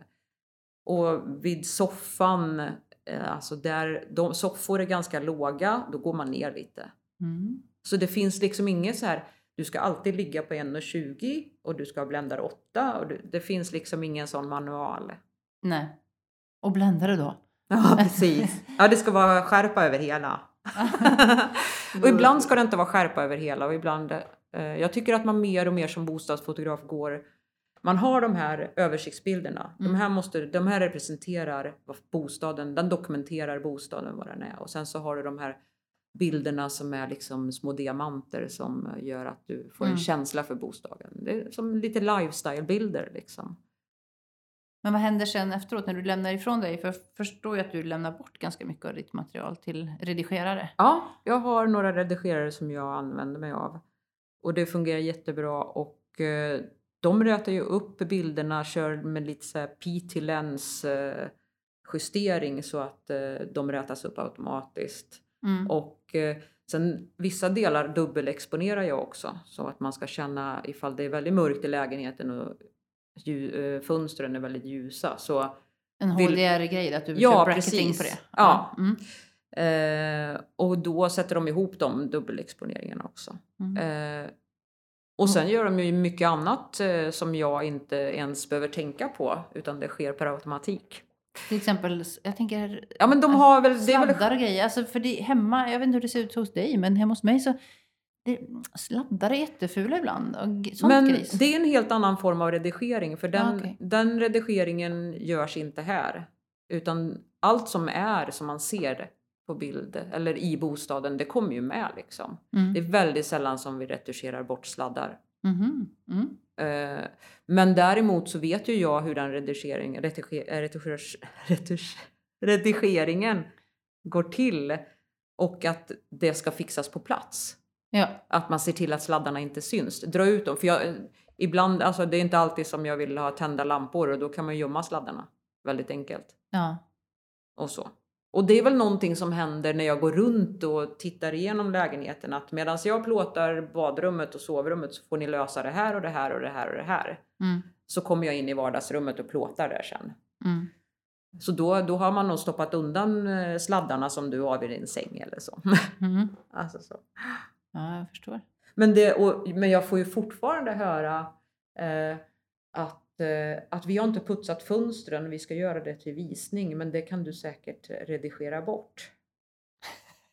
och vid soffan, eh, alltså där de, soffor är ganska låga, då går man ner lite. Mm. Så det finns liksom inget så här, du ska alltid ligga på 1,20 och du ska ha bländare 8 och du, det finns liksom ingen sån manual. Nej. Och bländare då? Ja, precis. Ja, det ska vara skärpa över hela. och ibland ska det inte vara skärpa över hela och ibland, eh, jag tycker att man mer och mer som bostadsfotograf går man har de här översiktsbilderna. Mm. De, här måste, de här representerar bostaden, den dokumenterar bostaden vad den är. Och sen så har du de här bilderna som är liksom små diamanter som gör att du får en Mm. känsla för bostaden. Det är som lite lifestyle-bilder liksom. Men vad händer sen efteråt när du lämnar ifrån dig? För jag förstår ju att du lämnar bort ganska mycket av ditt material till redigerare. Ja, jag har några redigerare som jag använder mig av. Och det fungerar jättebra och eh, de rätar ju upp bilderna, kör med lite så här PT-lens eh, justering så att eh, de rätas upp automatiskt. Mm. Och eh, sen vissa delar dubbelexponerar jag också så att man ska känna ifall det är väldigt mörkt i lägenheten och lju- eh, fönstren är väldigt ljusa. Så En HDR-grej, att du Ja, kör bracketing precis. på det. Ja. Mm. Eh, och då sätter de ihop de dubbelexponeringarna också. Mm. Eh, och sen gör de ju mycket annat eh, som jag inte ens behöver tänka på utan det sker per automatik. Till exempel, jag tänker Ja men de har väl... Det är väl sladdar och grejer. Alltså för det, hemma, jag vet inte hur det ser ut hos dig, men hemma hos mig så det, sladdar är jättefula ibland. Men gris. det är en helt annan form av redigering för den, Ah, okej. den redigeringen görs inte här. Utan allt som är som man ser på bild eller i bostaden det kommer ju med liksom. Mm. Det är väldigt sällan som vi retuscherar bort sladdar. Mhm. Mm. Eh, Men däremot så vet ju jag hur den redigering, retiger, retusch, retusch, redigeringen går till och att det ska fixas på plats. Ja. Att man ser till att sladdarna inte syns. Dra ut dem. För jag, ibland, alltså det är inte alltid som jag vill ha tända lampor och då kan man gömma sladdarna. Väldigt enkelt. ja. Och så. Och det är väl någonting som händer när jag går runt och tittar igenom lägenheten att medan jag plåtar badrummet och sovrummet så får ni lösa det här och det här och det här och det här. Mm. Så kommer jag in i vardagsrummet och plåtar där sen. Mm. Så då, då har man nog stoppat undan eh, sladdarna som du har vid din säng eller så. Mm. alltså så. Ja, jag förstår. Men, det, och, men jag får ju fortfarande höra eh, att, att vi har inte putsat fönstren, vi ska göra det till visning, men det kan du säkert redigera bort.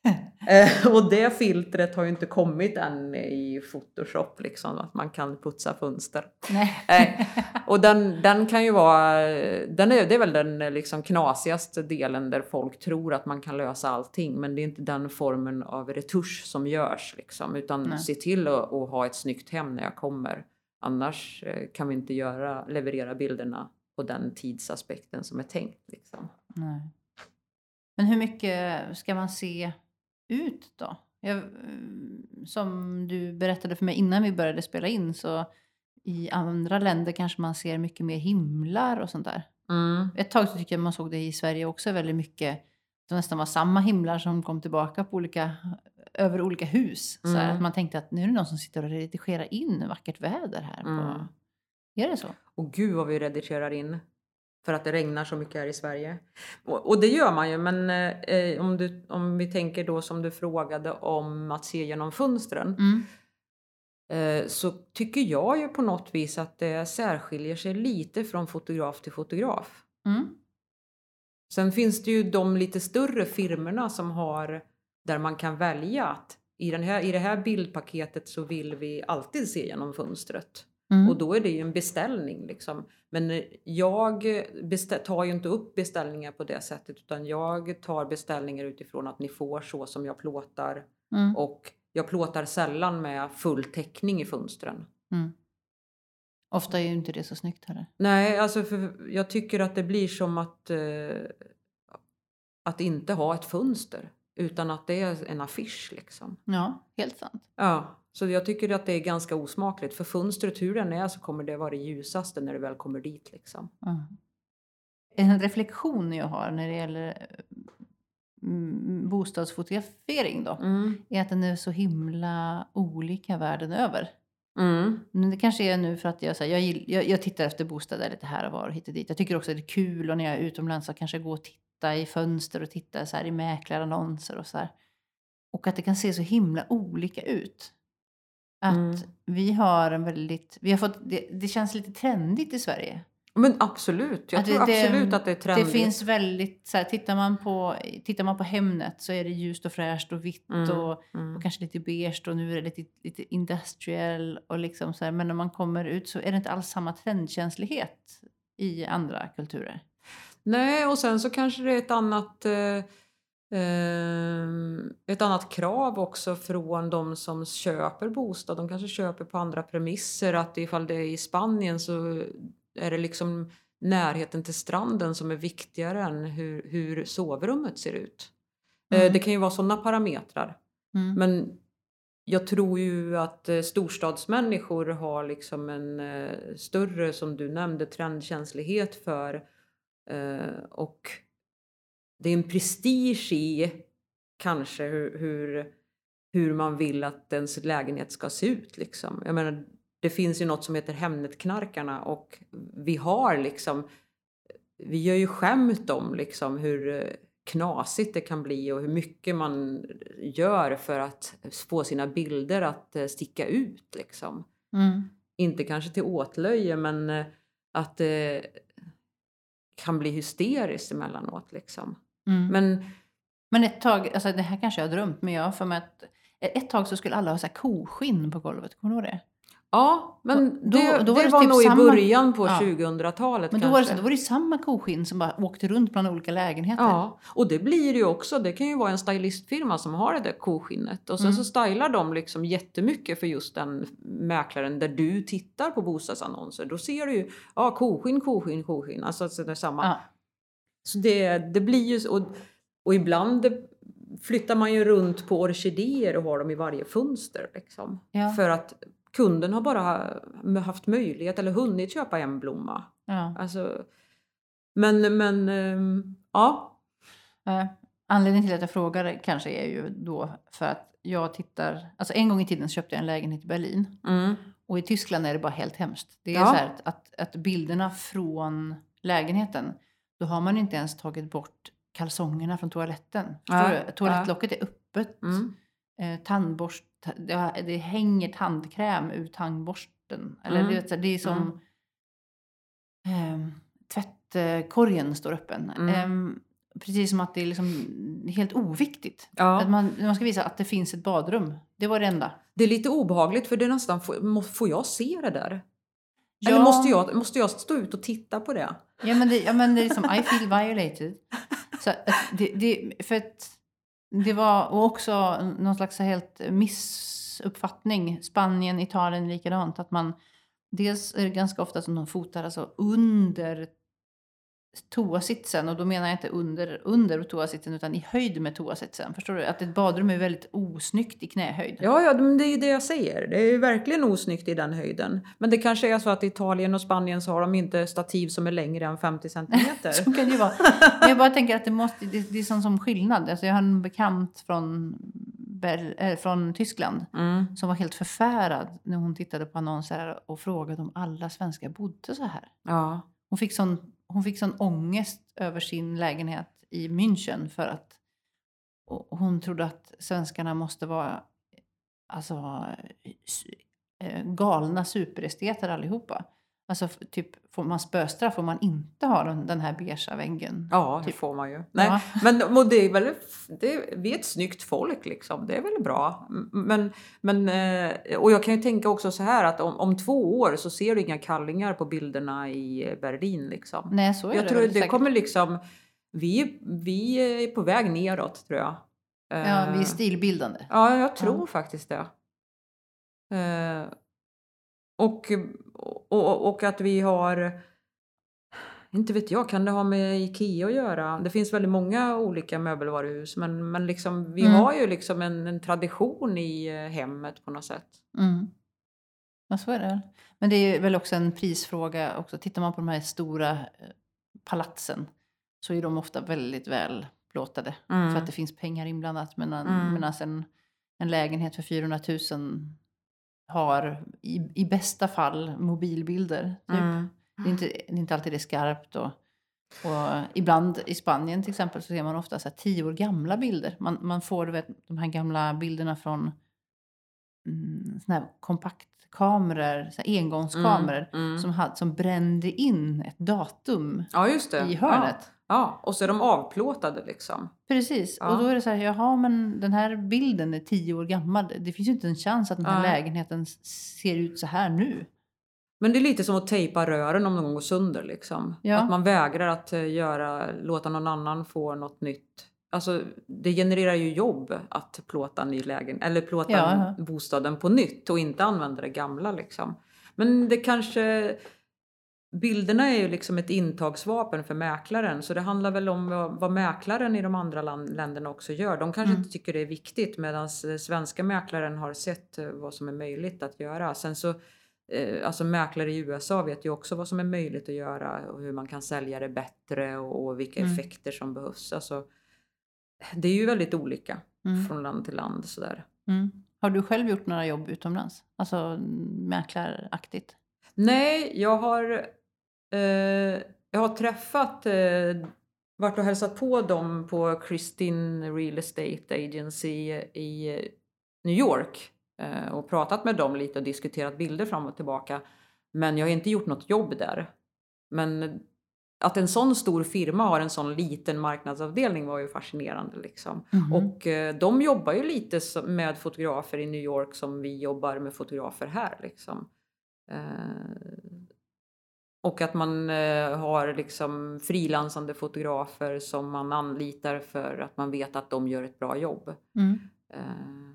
Eh, och det filtret har ju inte kommit än i Photoshop, liksom, att man kan putsa fönster. Eh, och den, den kan ju vara, den är, det är väl den liksom knasigaste delen där folk tror att man kan lösa allting, men det är inte den formen av retusch som görs, liksom, utan Nej. se till att ha ett snyggt hem när jag kommer. Annars eh, kan vi inte göra, leverera bilderna på den tidsaspekten som är tänkt. Liksom. Nej. Men hur mycket ska man se ut då? Jag, mm, som du berättade för mig innan vi började spela in så i andra länder kanske man ser mycket mer himlar och sånt där. Mm. Ett tag så tycker jag man såg det i Sverige också väldigt mycket. Det nästan var samma himlar som kom tillbaka på olika, över olika hus. Så här, Mm. att man tänkte att nu är det någon som sitter och redigerar in vackert väder här. På... Mm. Är det så? Och gud vad vi redigerar in. För att det regnar så mycket här i Sverige. Och, och det gör man ju, men eh, om, du, om vi tänker då som du frågade om att se genom fönstren. Mm. Eh, så tycker jag ju på något vis att det särskiljer sig lite från fotograf till fotograf. Mm. Sen finns det ju de lite större firmerna som har där man kan välja att i, den här, i det här bildpaketet så vill vi alltid se genom fönstret. Mm. Och då är det ju en beställning liksom. Men eh, jag tar ju inte upp beställningar på det sättet utan jag tar beställningar utifrån att ni får så som jag plåtar Mm. och jag plåtar sällan med full täckning i fönstren. Mm. Ofta är ju inte det så snyggt heller. Nej, alltså jag tycker att det blir som att eh, att inte ha ett fönster utan att det är en affisch liksom. Ja, helt sant. Ja, så jag tycker att det är ganska osmakligt för fönstret hur den är så kommer det vara det ljusaste när det väl kommer dit liksom. Mm. En reflektion jag har när det gäller mm, bostadsfotografering då, Mm. är att den är så himla olika världen över. Mm. Men det kanske är nu för att jag, så här, jag, jag, jag tittar efter bostäder lite här och var och hit och dit. Jag tycker också att det är kul och när jag är utomlands att kanske gå och titta i fönster och titta så här i mäklarannonser och så här. Och att det kan se så himla olika ut. Att Mm. vi har en väldigt, vi har fått, det, det känns lite trendigt i Sverige. Men absolut, jag Att tror det- absolut att det är trendigt. Det finns väldigt, så här, tittar, man på, tittar man på Hemnet så är det ljust och fräscht och vitt Mm, och, mm. och kanske lite beige och nu är det lite, lite industrial och liksom så här, men när man kommer ut så är det inte alls samma trendkänslighet i andra kulturer. Nej, och sen så kanske det är ett annat eh, eh, ett annat krav också från de som köper bostad. De kanske köper på andra premisser. Att ifall det är i Spanien så är det liksom närheten till stranden som är viktigare än hur, hur sovrummet ser ut. Eh, Mm. det kan ju vara sådana parametrar. Mm. Men jag tror ju att eh, storstadsmänniskor har liksom en större, som du nämnde, trendkänslighet för och det är en prestige i kanske hur, hur, hur man vill att ens lägenhet ska se ut. Liksom. Jag menar, det finns ju något som heter Hemnetknarkarna och vi har liksom vi gör ju skämt om liksom hur eh, knasigt det kan bli och hur mycket man gör för att få sina bilder att eh, sticka ut. Liksom. Mm. Inte kanske till åtlöje men eh, att kan bli hysteriskt emellanåt. Liksom. Mm. Men Men ett tag, alltså det här kanske jag har drömt, men jag för mig att ett tag så skulle alla ha så här koskinn på golvet. Kommer du ihåg det? Ja, men Då- det, då var det det var typ nog samma- i början på Ja. 2000-talet Men då var, det, så, då var det samma koskinn som bara åkte runt bland olika lägenheter. Ja, och det blir det ju också. Det kan ju vara en stylistfirma som har det där koskinnet och sen Mm. så stylar de liksom jättemycket för just den mäklaren där du tittar på bostadsannonser. Då ser du ju, ja koskinn, koskinn, koskinn. Alltså att det är samma. Ja. Så det, det blir ju så, och, och ibland flyttar man ju runt på orkidéer och har dem i varje fönster. Liksom. Ja. För att kunden har bara haft möjlighet eller hunnit köpa en blomma. Ja. Alltså, men, men ehm, ja. Eh, anledningen till att jag frågar kanske är ju då för att jag tittar, alltså en gång i tiden köpte jag en lägenhet i Berlin Mm. och i Tyskland är det bara helt hemskt. Det är Ja. så här att, att, att bilderna från lägenheten, då har man inte ens tagit bort kalsongerna från toaletten. Ja. Toalettlocket är öppet. Mm. Eh, tandborst, det, det hänger tandkräm ur tandborsten. Eller Mm. så det är som... Mm. ehm, tvättkorgen står öppen. Mm. Ehm, precis som att det är liksom helt oviktigt. Ja. Att man, man ska visa att det finns ett badrum. Det var det enda. Det är lite obehagligt för det är nästan, får, jag se det där? Ja. Eller måste jag, måste jag stå ut och titta på det? Ja men det, ja, men det är som I feel violated. Så det, det, för att det var och också någon slags helt missuppfattning. Spanien, Italien likadant. Att man, dels är det ganska ofta som de fotar alltså under toasitsen. Och då menar jag inte under, under toasitsen utan i höjd med toasitsen. Förstår du? Att ett badrum är väldigt osnyggt i knähöjd. Ja, ja, men det är ju det jag säger. Det är ju verkligen osnyggt i den höjden. Men det kanske är så att i Italien och Spanien så har de inte stativ som är längre än 50 centimeter. Så kan det ju vara. Men jag bara tänker att det, måste, det, det är sån som skillnad. Alltså jag har en bekant från, äh, från Tyskland Mm. som var helt förfärad när hon tittade på annonser och frågade om alla svenskar bodde så här. Ja. Hon fick sån, hon fick sån ångest över sin lägenhet i München för att hon trodde att svenskarna måste vara alltså, eh, eh, galna superesteter allihopa. Alltså typ, får man spöstraff får man inte ha den, den här beigea väggen. Ja, det Typ. får man ju. Nej, Ja. men det är väl, det, vi är ett snyggt folk liksom. Det är väl bra. Men, men, eh, och jag kan ju tänka också så här att om, om två år så ser du inga kallingar på bilderna i Berlin liksom. Nej, så är Jag det tror det säkert. kommer liksom, vi, vi är på väg neråt tror jag. Ja, vi är Eh, stilbildande. Ja, jag tror Ja. faktiskt det. Eh, och, och, och att vi har... Inte vet jag, kan det ha med Ikea att göra? Det finns väldigt många olika möbelvaruhus men, men liksom, vi Mm. har ju liksom en, en tradition i eh, hemmet på något sätt. Mm. Ja, så är det. Men det är väl också en prisfråga också. Tittar man på de här stora eh, palatsen så är de ofta väldigt väl plåtade. Mm. För att det finns pengar inblandat. Medan, Mm. medan en, en lägenhet för 400 000 har i, i bästa fall mobilbilder. Typ. Mm. Det, är inte, det är inte alltid det är skarpt. Och, och ibland i Spanien till exempel så ser man ofta så här tio år gamla bilder. Man, man får du vet, de här gamla bilderna från mm, såna här kompaktkameror, så här engångskameror Mm, mm. Som, hade, som brände in ett datum Ja, i hörnet. Ja, ja, och så är de avplåtade liksom. Precis, Ja. och då är det så här, jaha men den här bilden är tio år gammal. Det finns ju inte en chans att den här Nej. lägenheten ser ut så här nu. Men det är lite som att tejpa rören om någon går sönder liksom. Ja. Att man vägrar att eh, göra, låta någon annan få något nytt. Alltså det genererar ju jobb att plåta ny lägenhet eller plåta Ja, bostaden på nytt och inte använda det gamla liksom. Men det kanske Bilderna är ju liksom ett intagsvapen för mäklaren så det handlar väl om vad, vad mäklaren i de andra land, länderna också gör. De kanske Mm. inte tycker det är viktigt medan svenska mäklaren har sett eh, vad som är möjligt att göra. Sen så eh, Alltså mäklare i USA vet ju också vad som är möjligt att göra och hur man kan sälja det bättre och, och vilka Mm. effekter som behövs. Alltså, det är ju väldigt olika Mm. från land till land sådär. Mm. Har du själv gjort några jobb utomlands? Alltså mäklaraktigt? Nej, jag har, eh, jag har träffat, eh, varit och hälsat på dem på Christine Real Estate Agency i New York eh, och pratat med dem lite och diskuterat bilder fram och tillbaka. Men jag har inte gjort något jobb där. Men att en sån stor firma har en sån liten marknadsavdelning var ju fascinerande liksom. Mhm. Och eh, de jobbar ju lite med fotografer i New York som vi jobbar med fotografer här liksom. Eh, och att man eh, har liksom frilansande fotografer som man anlitar för att man vet att de gör ett bra jobb. Mm. Eh,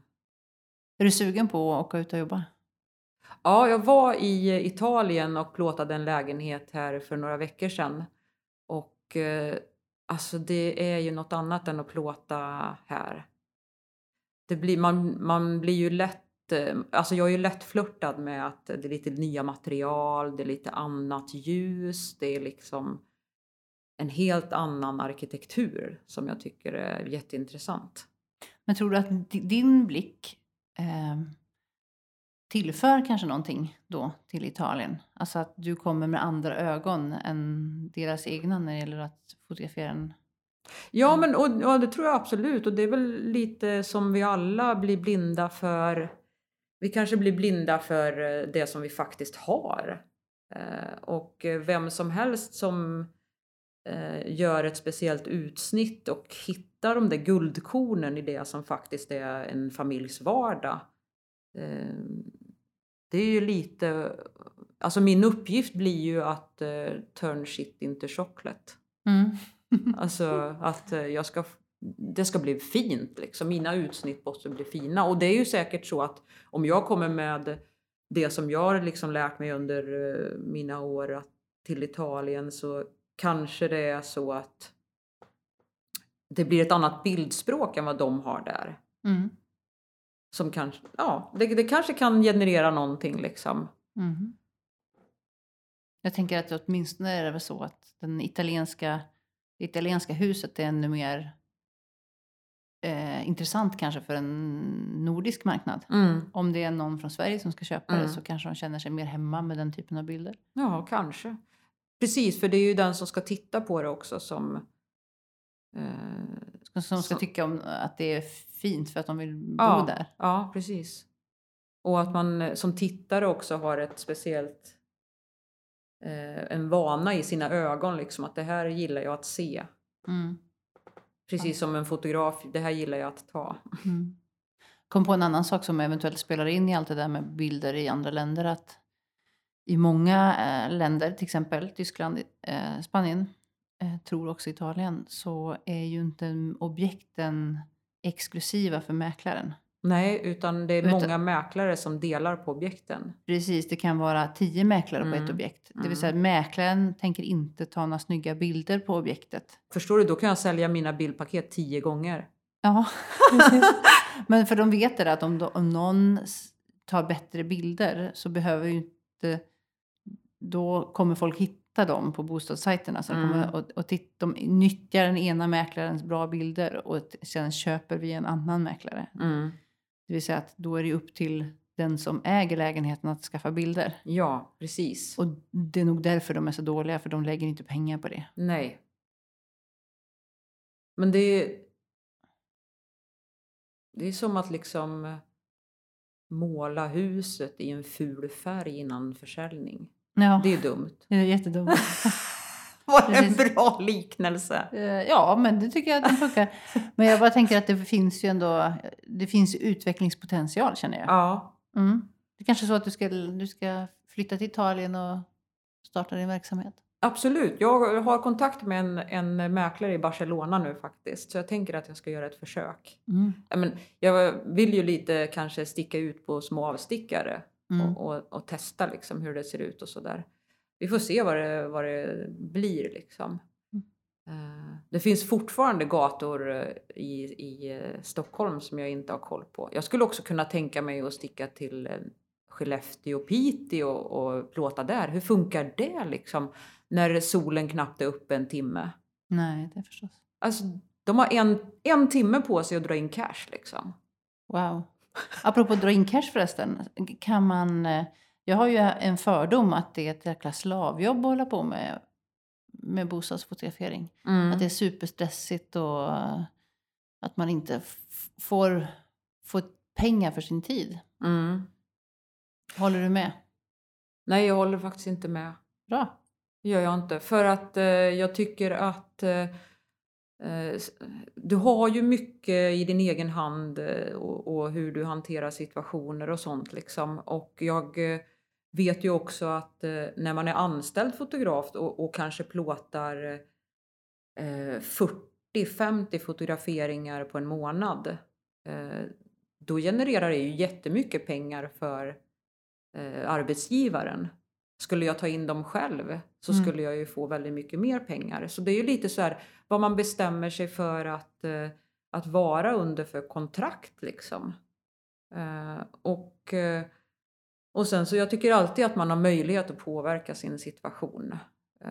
Är du sugen på att åka ut och jobba? Ja, jag var i Italien och plåtade en lägenhet här för några veckor sedan. Och eh, alltså det är ju något annat än att plåta här. Det blir, man, man blir ju lätt, alltså jag är ju lätt flörtad med att det är lite nya material, det är lite annat ljus, det är liksom en helt annan arkitektur som jag tycker är jätteintressant. Men tror du att di- din blick eh, tillför kanske någonting då till Italien. Alltså att du kommer med andra ögon än deras egna när det gäller att fotografera en Ja, men och, ja, det tror jag absolut. Och det är väl lite som vi alla blir blinda för. Vi kanske blir blinda för eh, det som vi faktiskt har. Eh, och vem som helst som eh, gör ett speciellt utsnitt och hittar de där guldkornen i det som faktiskt är en familjs vardag. Det är ju lite, alltså min uppgift blir ju att turn shit into chocolate. Mm. Alltså att jag ska, det ska bli fint liksom. Mina utsnitt måste bli fina. Och det är ju säkert så att om jag kommer med det som jag har liksom lärt mig under eh, mina år till Italien så kanske det är så att det blir ett annat bildspråk än vad de har där. Mm. Som kanske, ja, det, det kanske kan generera någonting liksom. Mm. Jag tänker att åtminstone är det väl så att den italienska, det italienska huset är ännu mer eh, intressant kanske för en nordisk marknad. Mm. Om det är någon från Sverige som ska köpa det Mm. så kanske de känner sig mer hemma med den typen av bilder. Ja, kanske. Precis, för det är ju den som ska titta på det också som... Eh, Som som ska Så- tycka om att det är fint för att de vill bo ja, där. Ja, precis. Och att man eh, som tittare också har ett speciellt... Eh, en vana i sina ögon, liksom att det här gillar jag att se. Mm. Precis som en fotograf, det här gillar jag att ta. Mm. Kom på en annan sak som eventuellt spelar in i allt det där med bilder i andra länder. Att I många eh, länder, till exempel Tyskland, eh, Spanien, eh, tror också Italien, så är ju inte objekten exklusiva för mäklaren. Nej, utan det är Utan- många mäklare som delar på objekten. Precis, det kan vara tio mäklare på Mm. ett objekt. Det Mm. vill säga mäklaren tänker inte ta några snygga bilder på objektet. Förstår du? Då kan jag sälja mina bildpaket tio gånger. Ja, precis. Men för de vet det att om, om någon tar bättre bilder så behöver ju inte... Då kommer folk hitta dem på bostadssajterna. Så de, Mm. kommer, och, och titt, de nyttjar den ena mäklarens bra bilder och sen köper vi en annan mäklare. Mm. Det vill säga att då är det upp till den som äger lägenheten att skaffa bilder. Ja, precis. Och det är nog därför de är så dåliga, för de lägger inte pengar på det. Nej. Men det är... Det är som att liksom eh, måla huset i en ful färg innan försäljning. Ja, Det är dumt. det är jättedumt. Var det en bra liknelse? Eh, Ja, men det tycker jag att den funkar. Men jag bara tänker att det finns ju ändå det finns utvecklingspotential känner jag. Ja. Mm. Det är kanske är så att du ska, du ska flytta till Italien och starta din verksamhet. Absolut. Jag har kontakt med en, en mäklare i Barcelona nu faktiskt. Så jag tänker att jag ska göra ett försök. Mm. Men jag vill ju lite kanske sticka ut på små avstickare Mm. och, och, och testa liksom hur det ser ut och sådär. Vi får se vad det, vad det blir liksom. Eh, Det finns fortfarande gator eh, i, i eh, Stockholm som jag inte har koll på. Jag skulle också kunna tänka mig att sticka till Skellefteå och Piteå och, och plåta där. Hur funkar det liksom när solen knappt är uppe en timme? Nej, det förstås. Alltså, de har en, en timme på sig att dra in cash liksom. Wow. Apropå dra in cash förresten. Kan man... Jag har ju en fördom att det är ett jäkla slavjobb att hålla på med, med bostadsfotografering. Mm. Att det är superstressigt och eh, att man inte får, får pengar för sin tid. Mm. Håller du med? Nej, jag håller faktiskt inte med. Bra. Det gör jag inte. För att eh, jag tycker att eh, eh, du har ju mycket i din egen hand eh, och, och hur du hanterar situationer och sånt liksom. Och jag vet ju också att eh, när man är anställd fotograf och, och kanske plåtar eh, 40-50 fotograferingar på en månad. Eh, då genererar det ju jättemycket pengar för eh, arbetsgivaren. Skulle jag ta in dem själv så Mm. skulle jag ju få väldigt mycket mer pengar. Så det är ju lite så här vad man bestämmer sig för att, eh, att vara under för kontrakt liksom. Eh, och, och sen så jag tycker alltid att man har möjlighet att påverka sin situation. Eh,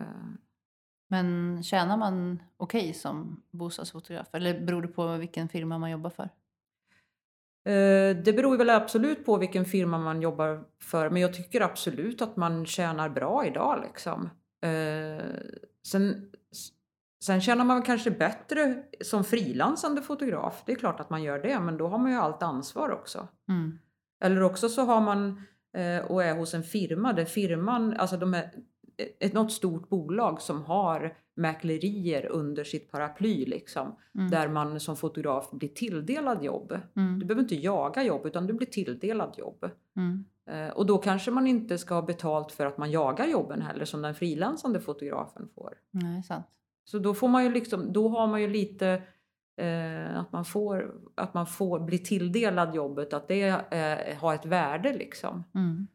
Men tjänar man okej som bostadsfotograf? Eller beror det på vilken firma man jobbar för? Eh, Det beror väl absolut på vilken firma man jobbar för, men jag tycker absolut att man tjänar bra idag. Liksom. Eh, Sen, sen tjänar man kanske bättre som frilansande fotograf. Det är klart att man gör det, men då har man ju allt ansvar också. Mm. Eller också så har man och är hos en firma där firman, alltså de är ett, något stort bolag som har mäklerier under sitt paraply liksom. Mm. Där man som fotograf blir tilldelad jobb. Mm. Du behöver inte jaga jobb utan du blir tilldelad jobb. Mm. Eh, och då kanske man inte ska ha betalt för att man jagar jobben heller som den frilansande fotografen får. Nej, sant. Så då får man ju liksom, då har man ju lite eh, att man får, att man får bli tilldelad jobbet, att det eh, har ett värde liksom. Mm.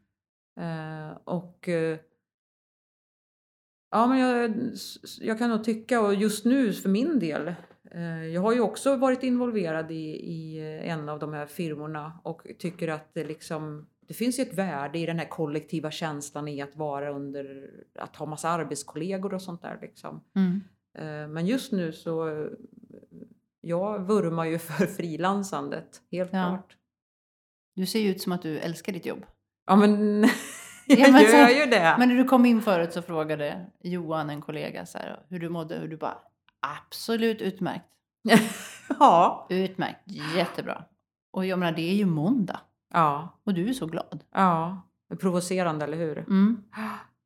Eh, och eh, ja, men jag, jag kan nog tycka, och just nu för min del, eh, jag har ju också varit involverad i, i en av de här firmorna och tycker att det liksom det finns ju ett värde i den här kollektiva känslan i att vara under, att ha massa arbetskollegor och sånt där liksom. Mm. Eh, Men just nu så, eh, jag vurmar ju för frilansandet, helt Ja. klart. Du ser ju ut som att du älskar ditt jobb. Ja men, jag Ja, men gör så- ju det. Men när du kom in förut så frågade Johan, en kollega, så här, hur du mådde. Och du bara, absolut utmärkt. ja, Utmärkt, jättebra. Och jag menar, det är ju måndag. ja, Och du är så glad. ja. Provocerande, eller hur? Mm.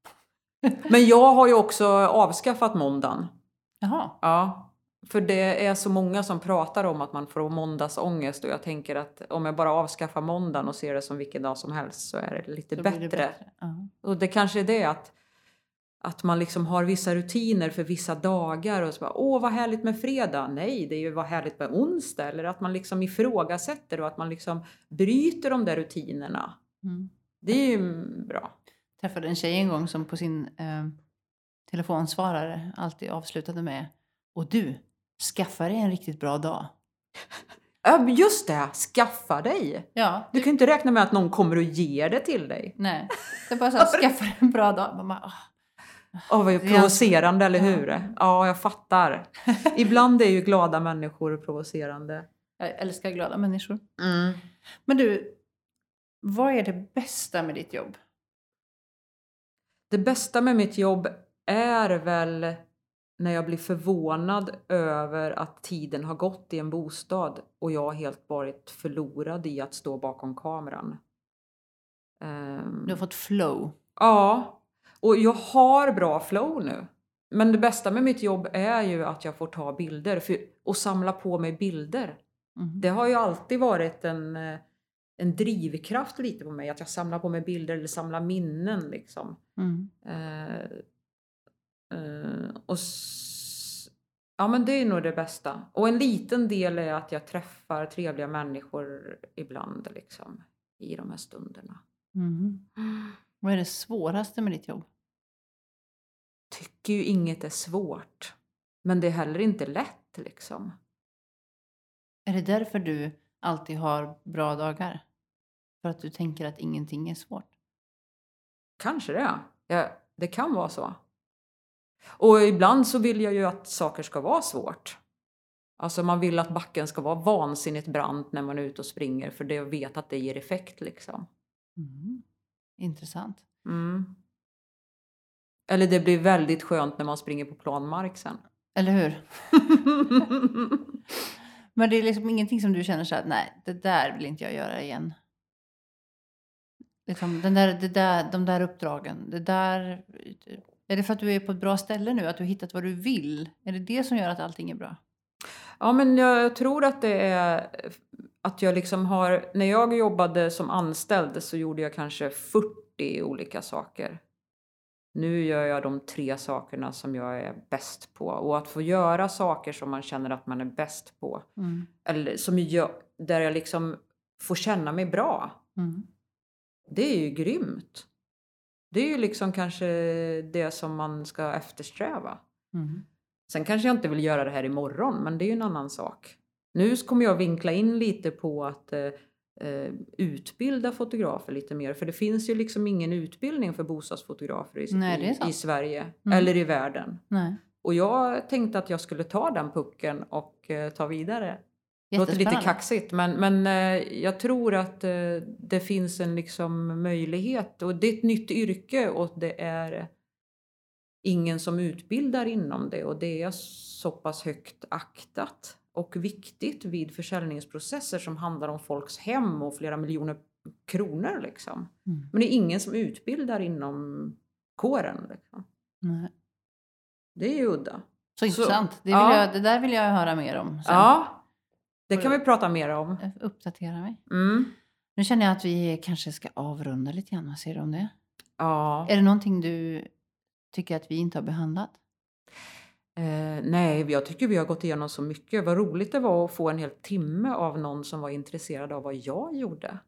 Men jag har ju också avskaffat måndagen. Jaha. Ja, för det är så många som pratar om att man får måndagsångest och jag tänker att om jag bara avskaffar måndagen och ser det som vilken dag som helst så är det lite så bättre. det bättre. Ja. Och det kanske är det att, att man liksom har vissa rutiner för vissa dagar och så bara, åh vad härligt med fredag. Nej, det är ju vad härligt med onsdag. Eller att man liksom ifrågasätter och att man liksom bryter de där rutinerna. Mm. Det är ju bra. träffade en tjej en gång som på sin eh, telefonsvarare alltid avslutade med Och du, skaffa dig en riktigt bra dag. Ja, Just det, skaffa dig. Ja, Du kan ju inte räkna med att någon kommer och ger det till dig. nej. Det är bara så här, skaffa dig en bra dag. Man "Åh." Åh, vad provocerande, eller Ja. hur? Ja, jag fattar. Ibland är ju glada människor provocerande. Jag älskar glada människor. Mm. Men du, vad är det bästa med ditt jobb? Det bästa med mitt jobb är väl när jag blir förvånad över att tiden har gått i en bostad och jag helt varit förlorad i att stå bakom kameran. Ehm, Du har fått flow. Ja, och jag har bra flow nu. Men det bästa med mitt jobb är ju att jag får ta bilder för, och samla på mig bilder. Mm. Det har ju alltid varit en, eh, en drivkraft lite på mig, att jag samlar på mig bilder eller samlar minnen liksom. Mm. Eh, eh, och ja men det är nog det bästa. Och en liten del är att jag träffar trevliga människor ibland liksom i de här stunderna. Mm. Vad är det svåraste med ditt jobb? Tycker ju inget är svårt. Men det är heller inte lätt liksom. Är det därför du alltid har bra dagar? För att du tänker att ingenting är svårt? Kanske det. Ja, det kan vara så. Och ibland så vill jag ju att saker ska vara svårt. Alltså man vill att backen ska vara vansinnigt brant när man är ute och springer för det vet att det ger effekt liksom. Mm. Intressant. Mm. Eller det blir väldigt skönt när man springer på plan mark sen. Eller hur? Men det är liksom ingenting som du känner så att nej, det där vill inte jag göra igen. Liksom, den där, det där, de där uppdragen, det där... Är det för att du är på ett bra ställe nu, att du hittat vad du vill? Är det det som gör att allting är bra? Ja, men jag tror att det är att jag liksom har... När jag jobbade som anställd så gjorde jag kanske 40 olika saker. Nu gör jag de tre sakerna som jag är bäst på. Och att få göra saker som man känner att man är bäst på. Mm. Eller som jag, där jag liksom får känna mig bra. Mm. Det är ju grymt. Det är ju liksom kanske det som man ska eftersträva. Mm. Sen kanske jag inte vill göra det här imorgon, men det är ju en annan sak. Nu kommer jag vinkla in lite på att eh, eh, utbilda fotografer lite mer. För det finns ju liksom ingen utbildning för bostadsfotografer i, Nej, i, i Sverige Mm. eller i världen. Nej. Och jag tänkte att jag skulle ta den pucken och eh, ta vidare. Det låter lite kaxigt men, men eh, jag tror att eh, det finns en liksom möjlighet och det är ett nytt yrke och det är ingen som utbildar inom det och det är så pass högt aktat och viktigt vid försäljningsprocesser som handlar om folks hem och flera miljoner kronor liksom. Mm. Men det är ingen som utbildar inom kåren. Liksom. Det är ju udda. Så intressant. Det, vill ja. jag, det där vill jag höra mer om sen. Ja, det kan vi prata mer om. Uppdatera mig. Mm. Nu känner jag att vi kanske ska avrunda lite grann. Vad säger du om det? Ja. Är det någonting du tycker att vi inte har behandlat? Eh, nej, jag tycker vi har gått igenom så mycket. Vad roligt det var att få en hel timme av någon som var intresserad av vad jag gjorde.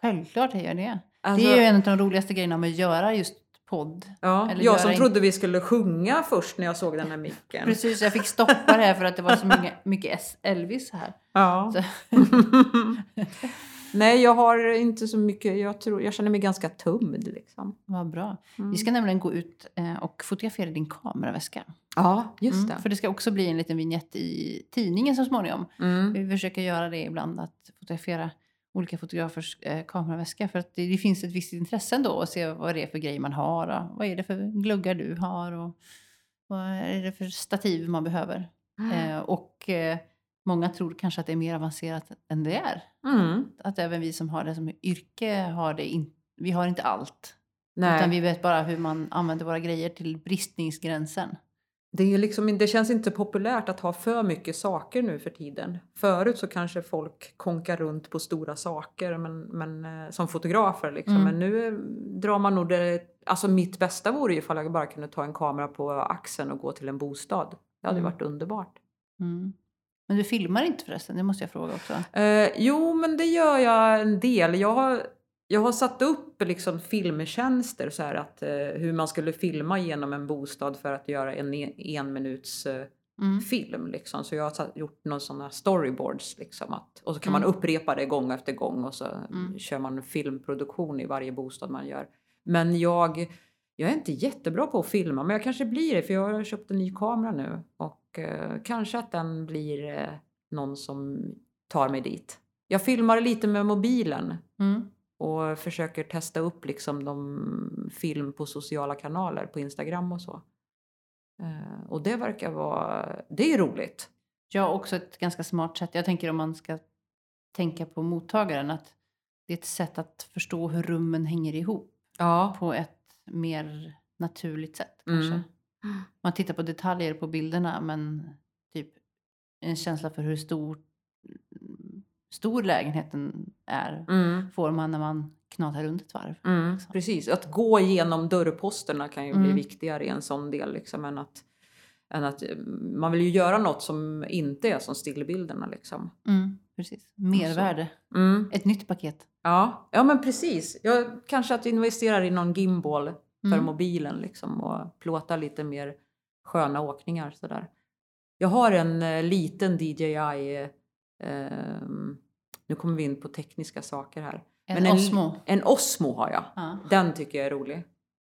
Självklart är jag det. Alltså, det är ju en av de roligaste grejerna med att göra just podd. ja, eller jag som in- trodde vi skulle sjunga först när jag såg den här micken. Precis, jag fick stoppa det här för att det var så mycket, mycket Elvis här. Ja. Nej, jag har inte så mycket. Jag, tror, jag känner mig ganska tömd liksom. vad bra. Mm. Vi ska nämligen gå ut eh, och fotografera din kameraväska. Ja, just Mm, för det ska också bli en liten vignett i tidningen så småningom. det. Mm. Vi försöker göra det ibland, att fotografera olika fotografers eh, kameraväska. För att det, det finns ett visst intresse ändå att se vad det är för grejer man har. Och vad är det för gluggar du har och vad är det för stativ man behöver. Eh, och eh, många tror kanske att det är mer avancerat än det är. Mm. Att även vi som har det som yrke har det in, vi har inte allt. Nej. Utan vi vet bara hur man använder våra grejer till bristningsgränsen. Det, är liksom, det känns inte populärt att ha för mycket saker nu för tiden. Förut så kanske folk konkar runt på stora saker men, men, eh, som fotografer. Liksom. Mm. Men nu eh, drar man nog det... Alltså mitt bästa vore ju ifall jag bara kunde ta en kamera på axeln och gå till en bostad. Det hade Mm. varit underbart. Mm. Men du filmar inte förresten? Det måste jag fråga också. Eh, jo, men det gör jag en del. Jag har, jag har satt upp liksom filmtjänster så här att eh, hur man skulle filma genom en bostad för att göra en en, en minuts eh, Mm. film. Liksom. Så jag har satt- gjort några sådana storyboards. Liksom, att, och så kan Mm. man upprepa det gång efter gång och så Mm. kör man filmproduktion i varje bostad man gör. Men jag, jag är inte jättebra på att filma, men jag kanske blir det för jag har köpt en ny kamera nu. Och eh, kanske att den blir eh, någon som tar mig dit. Jag filmar lite med mobilen Mm. Och försöker testa upp liksom de film på sociala kanaler på Instagram och så. Eh, och det verkar vara, det är roligt. Har också ett ganska smart sätt. Jag tänker om man ska tänka på mottagaren att det är ett sätt att förstå hur rummen hänger ihop Ja. på ett mer naturligt sätt kanske. Mm. Man tittar på detaljer på bilderna men typ en känsla för hur stor, stor lägenheten är Mm. får man när man knatar runt ett varv. Mm. liksom. Precis, att gå igenom dörrposterna kan ju bli Mm. viktigare i en sån del liksom, än att, än att eh, man vill ju göra något som inte är som stillbilderna liksom. Mm, precis. Mervärde. Mm. Ett nytt paket. Ja. ja, men precis. Jag kanske att investera i någon gimbal för mobilen liksom och plåta lite mer sköna åkningar sådär. Jag har en eh, liten DJI, eh, nu kommer vi in på tekniska saker här. En en- Osmo. En Osmo har jag. Ja. Den tycker jag är rolig.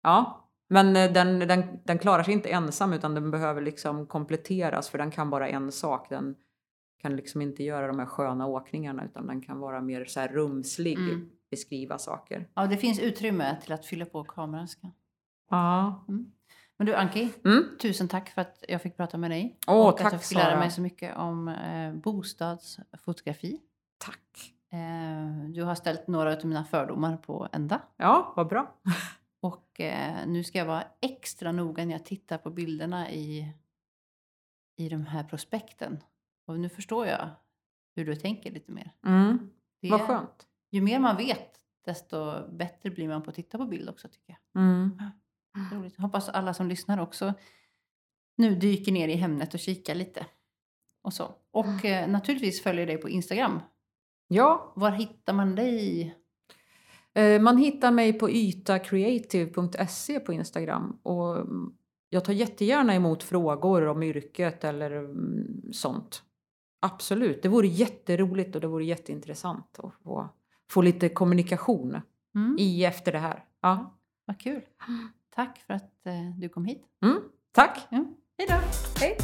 Ja, men eh, den, den, den klarar sig inte ensam utan den behöver liksom kompletteras för den kan bara en sak. Den kan liksom inte göra de här sköna åkningarna utan den kan vara mer så här rumslig, Mm. beskriva saker. ja, det finns utrymme till att fylla på kameran. Ja. Men du Anki, Mm. tusen tack för att jag fick prata med dig. Åh, och tack, att jag fick lära Sara. mig så mycket om eh, bostadsfotografi. Tack. Eh, du har ställt några av mina fördomar på ända. Ja, vad bra. Och eh, nu ska jag vara extra noga när jag tittar på bilderna i, i de här prospekten. Och nu förstår jag hur du tänker lite mer. Mm. Det Vad skönt. Ju mer man vet, desto bättre blir man på att titta på bild också tycker jag. Mm. Roligt. Hoppas alla som lyssnar också nu dyker ner i Hemnet och kikar lite. Och så. Och eh, naturligtvis följer dig på Instagram. Ja, Var hittar man dig? Eh, Man hittar mig på ytacreative.se på Instagram. Och mm, jag tar jättegärna emot frågor om yrket eller mm, sånt. Absolut, det vore jätteroligt och det vore jätteintressant att få, få lite kommunikation Mm, i efter det här. Ja. vad kul. Tack för att eh, du kom hit. Mm, tack! Ja. Hej då! Hej!